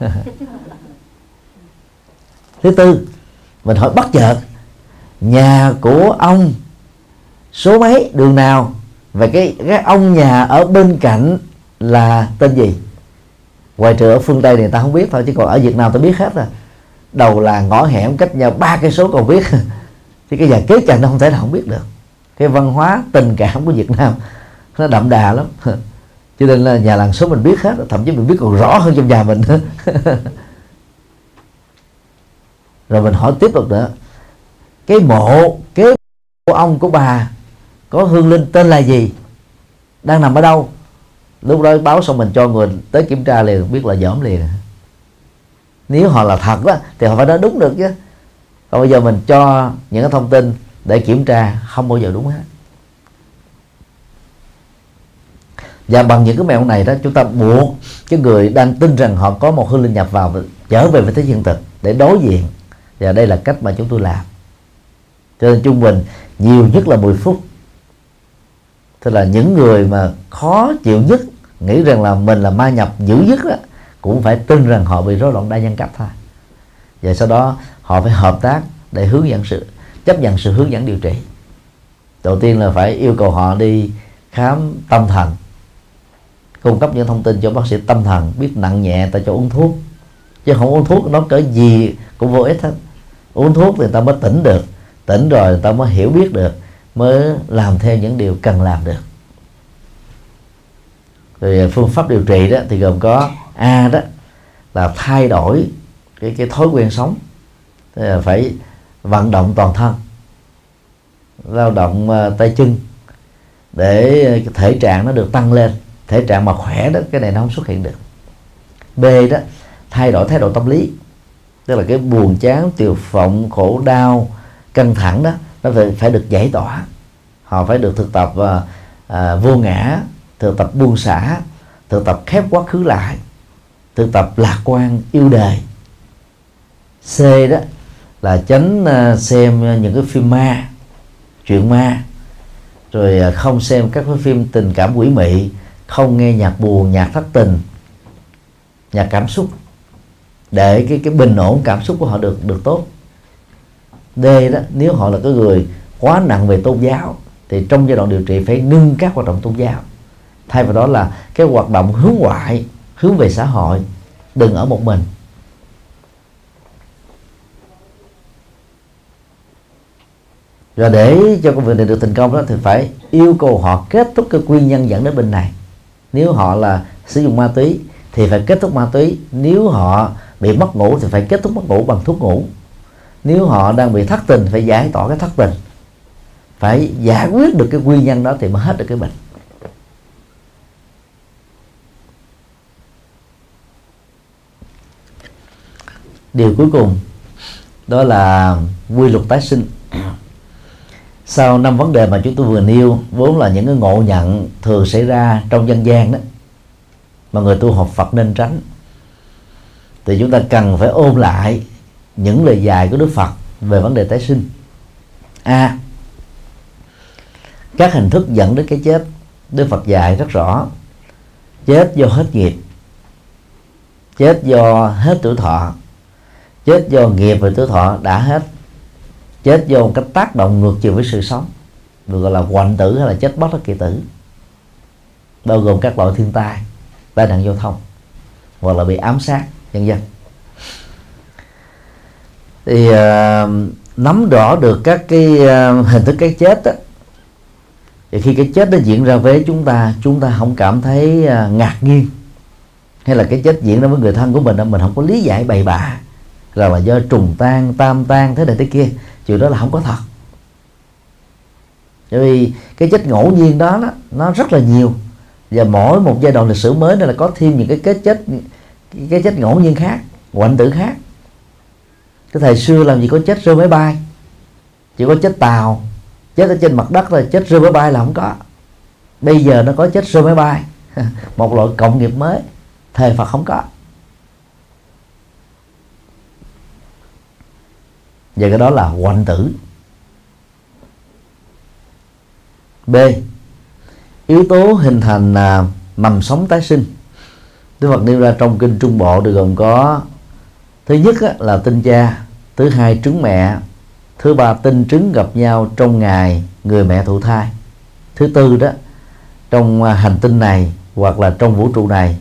Speaker 1: Thứ tư mình hỏi bất chợt nhà của ông số mấy đường nào? Và cái cái ông nhà ở bên cạnh là tên gì? Ngoài trừ ở phương tây thì ta không biết thôi chứ còn ở việt nam ta biết hết rồi. Đầu là ngõ hẻm cách nhau ba cây số còn biết. thì cái nhà kế cạnh nó không thể nào không biết được. Cái văn hóa tình cảm của việt nam nó đậm đà lắm. Cho nên là nhà làng số mình biết hết, thậm chí mình biết còn rõ hơn trong nhà mình rồi mình hỏi tiếp được nữa. Cái mộ kế của ông của bà có hương linh tên là gì? Đang nằm ở đâu? Lúc đó báo xong mình cho người tới kiểm tra liền, biết là dởm liền. Nếu họ là thật đó thì họ phải nói đúng được chứ còn bây giờ mình cho những cái thông tin để kiểm tra không bao giờ đúng hết. Và bằng những cái mẹo này đó chúng ta buộc cái người đang tin rằng họ có một hương linh nhập vào trở về với thế hiện thực để đối diện. Và đây là cách mà chúng tôi làm. Cho nên trung bình nhiều nhất là 10 phút. Tức là những người mà khó chịu nhất nghĩ rằng là mình là ma nhập dữ nhất đó, cũng phải tin rằng họ bị rối loạn đa nhân cách thôi và sau đó họ phải hợp tác để hướng dẫn sự, chấp nhận sự hướng dẫn điều trị. Đầu tiên là phải yêu cầu họ đi khám tâm thần, cung cấp những thông tin cho bác sĩ tâm thần, biết nặng nhẹ ta cho uống thuốc. Chứ không uống thuốc nó cỡ gì cũng vô ích hết. Uống thuốc thì ta mới tỉnh được, tỉnh rồi ta mới hiểu biết được, mới làm theo những điều cần làm được. Rồi phương pháp điều trị đó thì gồm có a đó là thay đổi cái cái thói quen sống. Tức là phải vận động toàn thân. Lao động ờ, tay chân để thể trạng nó được tăng lên. Thể trạng mà khỏe đó cái này nó không xuất hiện được. B đó thay đổi thái độ tâm lý. Tức là cái buồn chán tiều vọng khổ đau căng thẳng đó nó phải, phải được giải tỏa. Họ phải được thực tập uh, uh, vô ngã thực tập buông xả thực tập khép quá khứ lại thực tập lạc quan yêu đời c đó là tránh ờ, xem ờ, những cái phim ma, chuyện ma. Rồi ờ, không xem các cái phim tình cảm quỷ mị, không nghe nhạc buồn, nhạc thất tình, nhạc cảm xúc. Để cái cái bình ổn cảm xúc của họ được được tốt. D đó, nếu họ là cái người quá nặng về tôn giáo, thì trong giai đoạn điều trị phải ngưng các hoạt động tôn giáo. Thay vào đó là cái hoạt động hướng ngoại, hướng về xã hội, đừng ở một mình. Rồi để cho công việc này được thành công đó, thì phải yêu cầu họ kết thúc cái nguyên nhân dẫn đến bệnh này. Nếu họ là sử dụng ma túy, thì phải kết thúc ma túy. Nếu họ bị mất ngủ, thì phải kết thúc mất ngủ bằng thuốc ngủ. Nếu họ đang bị thất tình, phải giải tỏa cái thất tình. Phải giải quyết được cái nguyên nhân đó thì mới hết được cái bệnh. Điều cuối cùng đó là quy luật tái sinh sau năm vấn đề mà chúng tôi vừa nêu, vốn là những cái ngộ nhận thường xảy ra trong dân gian đó, mà người tu học Phật nên tránh. Thì chúng ta cần phải ôm lại những lời dạy của Đức Phật về vấn đề tái sinh. A, các hình thức dẫn đến cái chết. Đức Phật dạy rất rõ, chết do hết nghiệp, chết do hết tuổi thọ, chết do nghiệp và tuổi thọ đã hết chết do một cách tác động ngược chiều với sự sống. Được gọi là hoạn tử hay là chết bất đắc kỳ tử. Bao gồm các loại thiên tai tai nạn giao thông hoặc là bị ám sát nhân dân thì uh, nắm rõ được các cái uh, hình thức cái chết đó, thì khi cái chết nó diễn ra với chúng ta chúng ta không cảm thấy uh, ngạc nhiên. Hay là cái chết diễn ra với người thân của mình mình không có lý giải bày bạ. Rằng là do trùng tan tam tan thế này thế kia chuyện đó là không có thật. Bởi vì cái chết ngẫu nhiên đó, đó nó rất là nhiều. Và mỗi một giai đoạn lịch sử mới nên là có thêm những cái kết chết cái chết ngẫu nhiên khác hoạnh tử khác. Cái thời xưa làm gì có chết rơi máy bay chỉ có chết tàu. Chết ở trên mặt đất là chết rơi máy bay là không có. Bây giờ nó có chết rơi máy bay một loại cộng nghiệp mới thời phật không có. Và cái đó là hoạnh tử. B. Yếu tố hình thành à, mầm sống tái sinh. Đức Phật nêu ra trong kinh Trung Bộ được gồm có thứ nhất á, là tinh cha thứ hai trứng mẹ thứ ba tinh trứng gặp nhau trong ngày người mẹ thụ thai. Thứ tư đó trong à, hành tinh này hoặc là trong vũ trụ này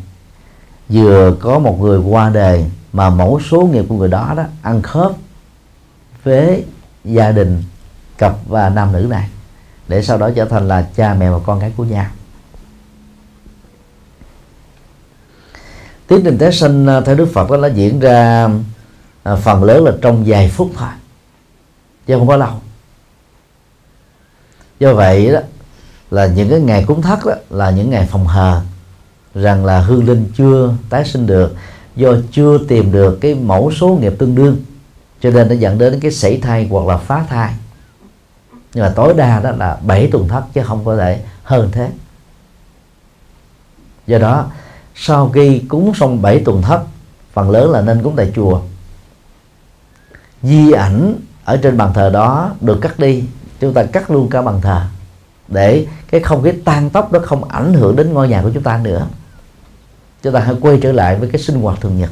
Speaker 1: vừa có một người qua đời mà mẫu số nghiệp của người đó đó ăn khớp với gia đình cặp và nam nữ này, để sau đó trở thành là cha mẹ và con cái của nhau tiến trình tái sinh à, theo Đức Phật đó nó diễn ra à, phần lớn là trong vài phút thôi, chứ không có lâu. Do vậy đó là những cái ngày cúng thất đó là những ngày phòng hờ, rằng là hương linh chưa tái sinh được, do chưa tìm được cái mẫu số nghiệp tương đương cho nên nó dẫn đến cái sảy thai hoặc là phá thai. Nhưng mà tối đa đó là 7 tuần thất chứ không có thể hơn thế. Do đó, sau khi cúng xong 7 tuần thất, phần lớn là nên cúng tại chùa. Di ảnh ở trên bàn thờ đó được cắt đi, chúng ta cắt luôn cả bàn thờ để cái không khí tan tóc đó không ảnh hưởng đến ngôi nhà của chúng ta nữa. Chúng ta hãy quay trở lại với cái sinh hoạt thường nhật.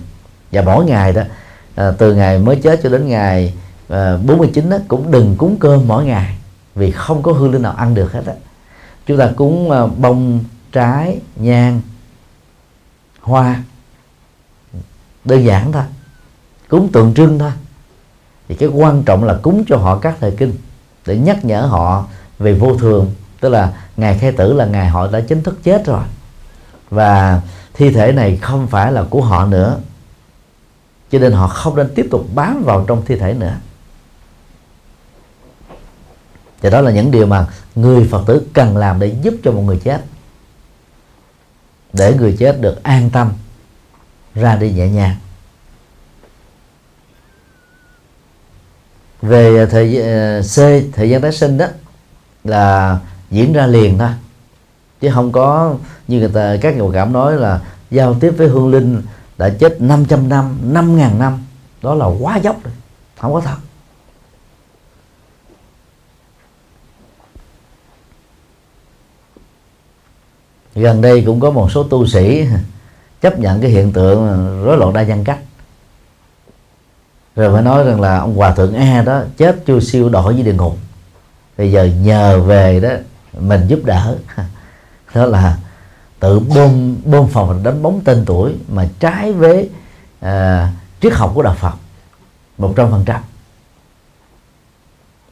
Speaker 1: Và mỗi ngày đó à, từ ngày mới chết cho đến ngày à, 49 đó, cũng đừng cúng cơm mỗi ngày vì không có hương linh nào ăn được hết á. Chúng ta cúng à, bông trái nhang hoa đơn giản thôi cúng tượng trưng thôi. Thì cái quan trọng là cúng cho họ các thời kinh để nhắc nhở họ về vô thường tức là ngày khai tử là ngày họ đã chính thức chết rồi. Và thi thể này không phải là của họ nữa cho nên họ không nên tiếp tục bám vào trong thi thể nữa. Và đó là những điều mà người phật tử cần làm để giúp cho một người chết. Để người chết được an tâm, ra đi nhẹ nhàng. Về thời ờ, c, thời gian tái sinh đó, là diễn ra liền thôi. Chứ không có, như người ta, các nhà cảm nói là giao tiếp với hương linh đã chết 500 năm 5.000 năm. Đó là quá dốc rồi. Không có thật. Gần đây cũng có một số tu sĩ chấp nhận cái hiện tượng rối loạn đa nhân cách. Rồi phải nói rằng là ông hòa thượng a đó chết chưa siêu đổi với địa ngục. Bây giờ nhờ về đó mình giúp đỡ. Đó là tự bơm bơm phòng đánh bóng tên tuổi mà trái với à, triết học của đạo Phật một trăm phần trăm.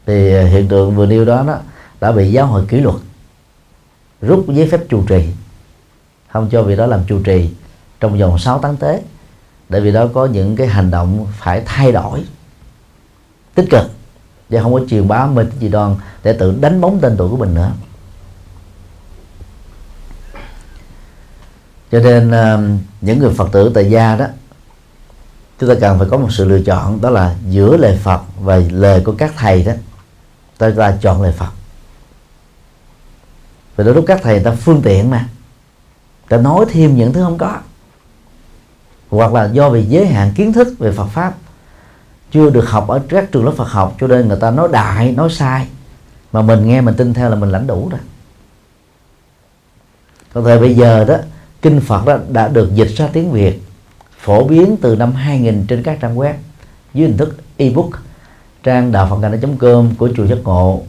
Speaker 1: Thì à, hiện tượng vừa nêu đó đó đã bị giáo hội kỷ luật rút giấy phép trụ trì. Không cho vị đó làm trụ trì trong vòng 6 tháng tế để vì đó có những cái hành động phải thay đổi tích cực và không có truyền bá mê tín dị đoan để tự đánh bóng tên tuổi của mình nữa. Cho nên um, những người phật tử tại gia đó, chúng ta cần phải có một sự lựa chọn, đó là giữa lời phật và lời của các thầy đó. Ta ta chọn lời phật. Vì đôi lúc các thầy ta phương tiện mà. Ta nói thêm những thứ không có. Hoặc là do vì giới hạn kiến thức về Phật pháp, chưa được học ở các trường lớp Phật học, cho nên người ta nói đại, nói sai. Mà mình nghe, mình tin theo là mình lãnh đủ rồi. Còn thời bây giờ đó kinh Phật đó đã được dịch ra tiếng Việt, phổ biến từ năm 2000 trên các trang web dưới hình thức ebook. Trang đạo phật ngành com của chùa giác ngộ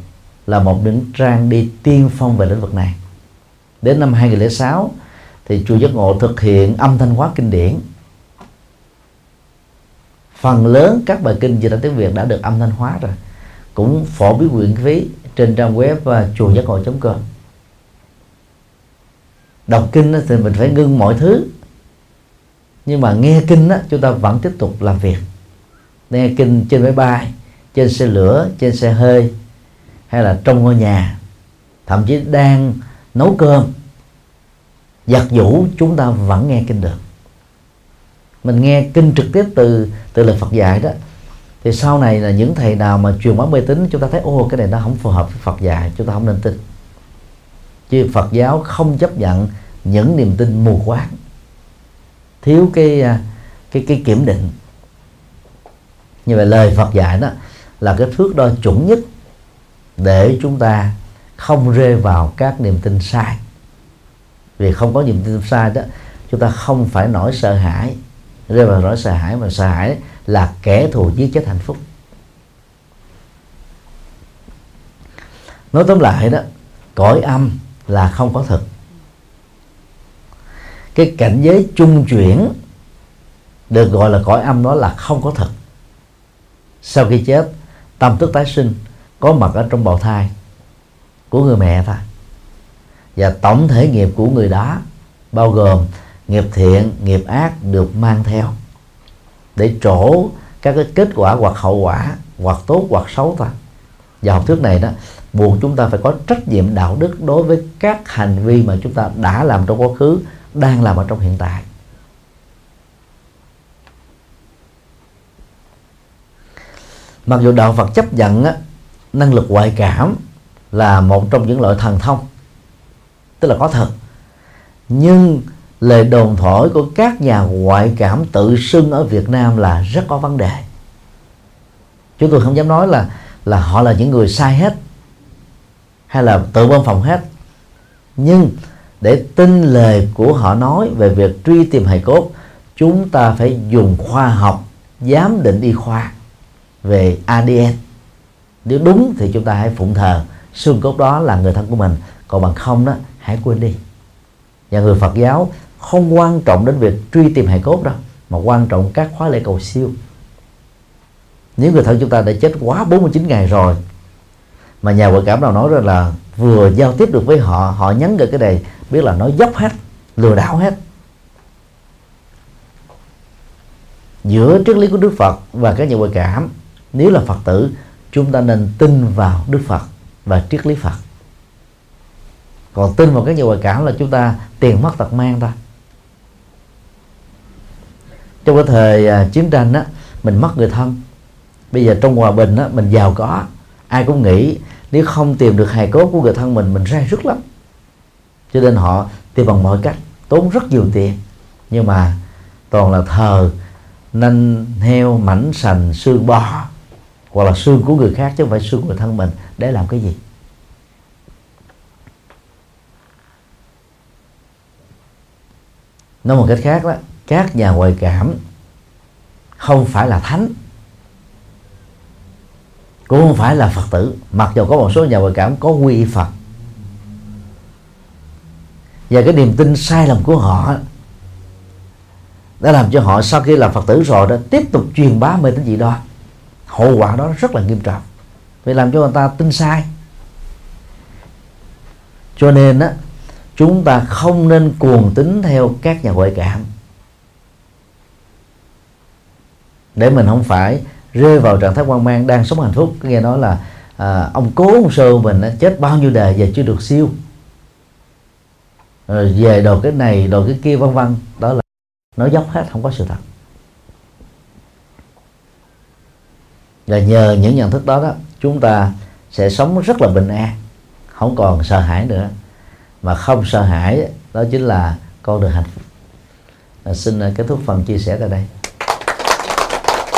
Speaker 1: là một những trang đi tiên phong về lĩnh vực này. Đến năm 2006 thì chùa giác ngộ thực hiện âm thanh hóa kinh điển. Phần lớn các bài kinh dịch ra tiếng việt đã được âm thanh hóa rồi, cũng phổ biến quyển phí trên trang web và chùa giác ngộ com đọc kinh thì mình phải ngưng mọi thứ. Nhưng mà nghe kinh đó, chúng ta vẫn tiếp tục làm việc. Nghe kinh trên máy bay trên xe lửa trên xe hơi hay là trong ngôi nhà. Thậm chí đang nấu cơm. Giặt vũ chúng ta vẫn nghe kinh được. Mình nghe kinh trực tiếp từ từ lời Phật dạy đó. Thì sau này là những thầy nào mà truyền bá mê tín chúng ta thấy ô cái này nó không phù hợp với Phật dạy chúng ta không nên tin chứ Phật giáo không chấp nhận những niềm tin mù quáng. Thiếu cái à, cái cái kiểm định. Như vậy lời Phật dạy đó là cái thước đo chuẩn nhất để chúng ta không rơi vào các niềm tin sai. Vì không có niềm tin sai đó, chúng ta không phải nỗi sợ hãi. Rơi vào nỗi sợ hãi mà sợ hãi là kẻ thù giết chết hạnh phúc. Nói tóm lại đó, cõi âm là không có thực. Cái cảnh giới trung chuyển được gọi là cõi âm đó là không có thật sau khi chết, tâm thức tái sinh, có mặt ở trong bào thai của người mẹ thôi. Và tổng thể nghiệp của người đó, bao gồm nghiệp thiện, nghiệp ác, được mang theo để trổ các cái kết quả hoặc hậu quả, hoặc tốt hoặc xấu thôi. Và học thuyết này đó buộc chúng ta phải có trách nhiệm đạo đức đối với các hành vi mà chúng ta đã làm trong quá khứ đang làm ở trong hiện tại. Mặc dù đạo Phật chấp nhận á, năng lực ngoại cảm là một trong những loại thần thông tức là có thật. Nhưng lời đồn thổi của các nhà ngoại cảm tự xưng ở Việt Nam là rất có vấn đề. Chúng tôi không dám nói là là họ là những người sai hết hay là tự bơm phòng hết. Nhưng để tin lời của họ nói về việc truy tìm hài cốt, chúng ta phải dùng khoa học, giám định y khoa về ADN nếu đúng thì chúng ta hãy phụng thờ, xương cốt đó là người thân của mình, còn bằng không đó, hãy quên đi. Và người Phật giáo không quan trọng đến việc truy tìm hài cốt đâu, mà quan trọng các khóa lễ cầu siêu. Nếu người thân chúng ta đã chết quá 49 ngày rồi mà nhà ngoại cảm nào nói rằng là vừa giao tiếp được với họ họ nhắn gửi cái này, biết là nói dốc hết, lừa đảo hết. Giữa triết lý của Đức Phật và các nhà ngoại cảm, nếu là Phật tử, chúng ta nên tin vào Đức Phật và triết lý Phật. Còn tin vào các nhà ngoại cảm là chúng ta tiền mất tật mang ta. Trong cái thời à, chiến tranh á, mình mất người thân. Bây giờ trong hòa bình á, mình giàu có ai cũng nghĩ nếu không tìm được hài cốt của người thân mình mình ra rất lắm. Cho nên họ tìm bằng mọi cách, tốn rất nhiều tiền. Nhưng mà toàn là thờ, nanh, heo, mảnh, sành, xương bò, hoặc là xương của người khác chứ không phải xương của thân mình. Để làm cái gì? Nói một cách khác đó, các nhà ngoại cảm không phải là thánh cũng không phải là phật tử. Mặc dù có một số nhà ngoại cảm có quy phật. Và cái niềm tin sai lầm của họ đã làm cho họ sau khi làm phật tử rồi đó, tiếp tục truyền bá mê tín dị đoan. Hậu quả đó rất là nghiêm trọng. Vì làm cho người ta tin sai. Cho nên á, chúng ta không nên cuồng tín theo các nhà ngoại cảm. Để mình không phải rơi vào trạng thái quan mang đang sống hạnh phúc. Nghe nói là à, ông cố ông sơ mình đã chết bao nhiêu đời và chưa được siêu. Rồi về đồ cái này đồ cái kia vân vân. Đó là nói dốc hết không có sự thật. Và nhờ những nhận thức đó đó chúng ta sẽ sống rất là bình an không còn sợ hãi nữa. Mà không sợ hãi đó chính là con đường hạnh phúc. À, xin à, kết thúc phần chia sẻ tại đây.